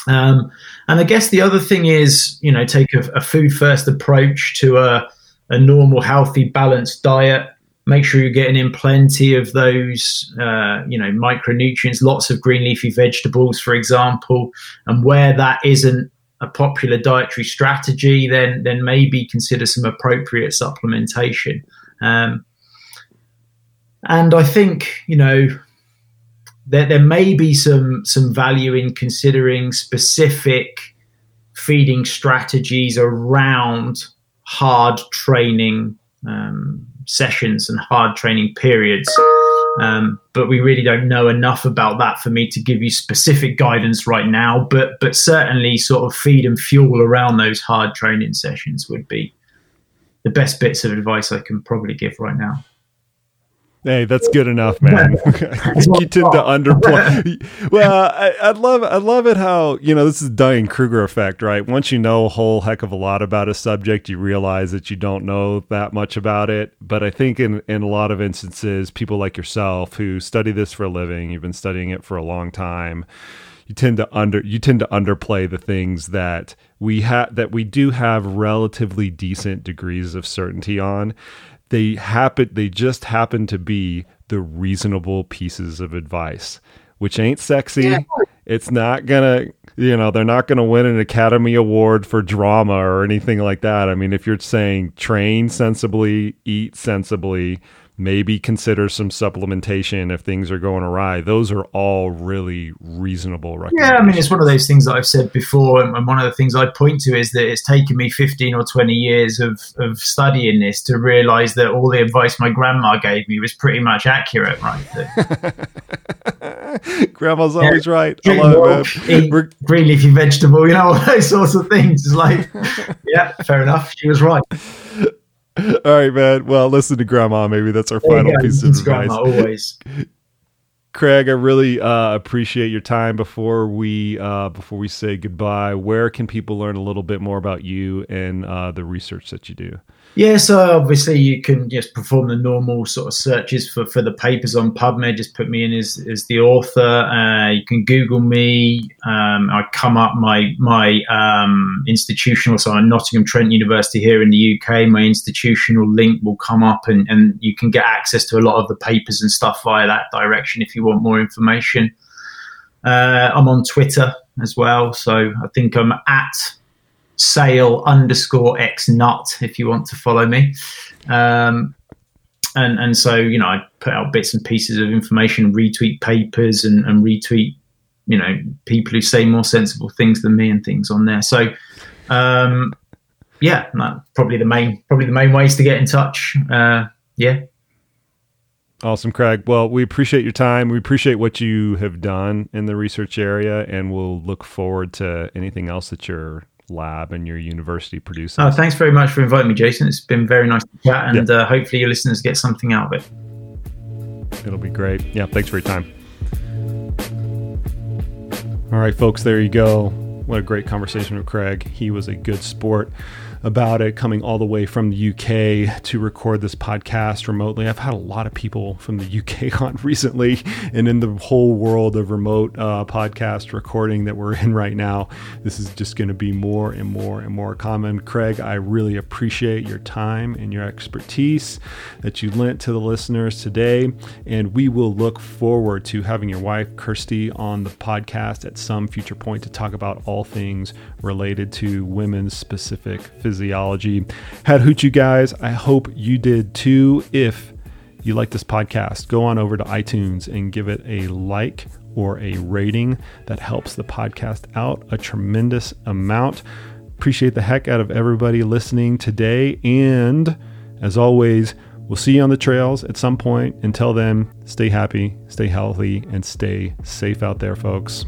Um, and i guess the other thing is you know take a, a food first approach to a, a normal healthy balanced diet make sure you're getting in plenty of those, uh, you know, micronutrients, lots of green leafy vegetables, for example. And where that isn't a popular dietary strategy, then then maybe consider some appropriate supplementation. Um, and I think you know there there may be some some value in considering specific feeding strategies around hard training um, sessions and hard training periods. Um, but we really don't know enough about that for me to give you specific guidance right now. But but certainly, sort of feed and fuel around those hard training sessions would be the best bits of advice I can probably give right now. Hey, that's good enough, man. you tend to underplay. well, I, I, love, I love it how you know this is Dunning Kruger effect, right? Once you know a whole heck of a lot about a subject, you realize that you don't know that much about it. But I think in in a lot of instances, people like yourself who study this for a living, you've been studying it for a long time. You tend to under you tend to underplay the things that we have that we do have relatively decent degrees of certainty on they happen they just happen to be the reasonable pieces of advice which ain't sexy. Yeah. It's not gonna, you know, they're not gonna win an Academy Award for drama or anything like that. I mean, if you're saying train sensibly, eat sensibly, maybe consider some supplementation if things are going awry. Those are all really reasonable Yeah, I mean, it's one of those things that I've said before, and one of the things I point to is that it's taken me 15 or 20 years of, of studying this to realize that all the advice my grandma gave me was pretty much accurate, right? Grandma's always yeah. right. I love it. Green leafy vegetable, you know, all those sorts of things. It's like, yeah, fair enough. She was right. All right, man. Well, listen to Grandma. Maybe that's our final piece of advice. Grandma, always. Craig, I really uh, appreciate your time. Before we uh, before we say goodbye, where can people learn a little bit more about you and uh, the research that you do? Yeah, so obviously you can just perform the normal sort of searches for, for the papers on PubMed. Just put me in as, as the author. Uh, you can Google me. Um, I come up my my um, institutional. So I'm Nottingham Trent University here in the UK. My institutional link will come up, and, and you can get access to a lot of the papers and stuff via that direction if you want more information. Uh, I'm on Twitter as well, so I think I'm at sale underscore x nut if you want to follow me. Um, and and so you know I put out bits and pieces of information, retweet papers, and, and retweet you know people who say more sensible things than me and things on there. So um, yeah, that's probably the main probably the main ways to get in touch. Uh, yeah. Awesome, Craig. Well, we appreciate your time. We appreciate what you have done in the research area, and we'll look forward to anything else that you're lab and your university produces. Oh, thanks very much for inviting me, Jason. It's been very nice to chat, and uh, hopefully your listeners get something out of it. It'll be great. Yeah, thanks for your time. All right, folks, there you go. What a great conversation with Craig. He was a good sport about it, coming all the way from the UK to record this podcast remotely. I've had a lot of people from the UK on recently, and in the whole world of remote uh, podcast recording that we're in right now, this is just going to be more and more and more common. Craig, I really appreciate your time and your expertise that you lent to the listeners today, and we will look forward to having your wife, Kirsty, on the podcast at some future point to talk about all things related to women's specific physiology. Had hoot you guys. I hope you did too. If you like this podcast, go on over to iTunes and give it a like or a rating. That helps the podcast out a tremendous amount. Appreciate the heck out of everybody listening today. And as always, we'll see you on the trails at some point. Until then, stay happy, stay healthy, and stay safe out there, folks.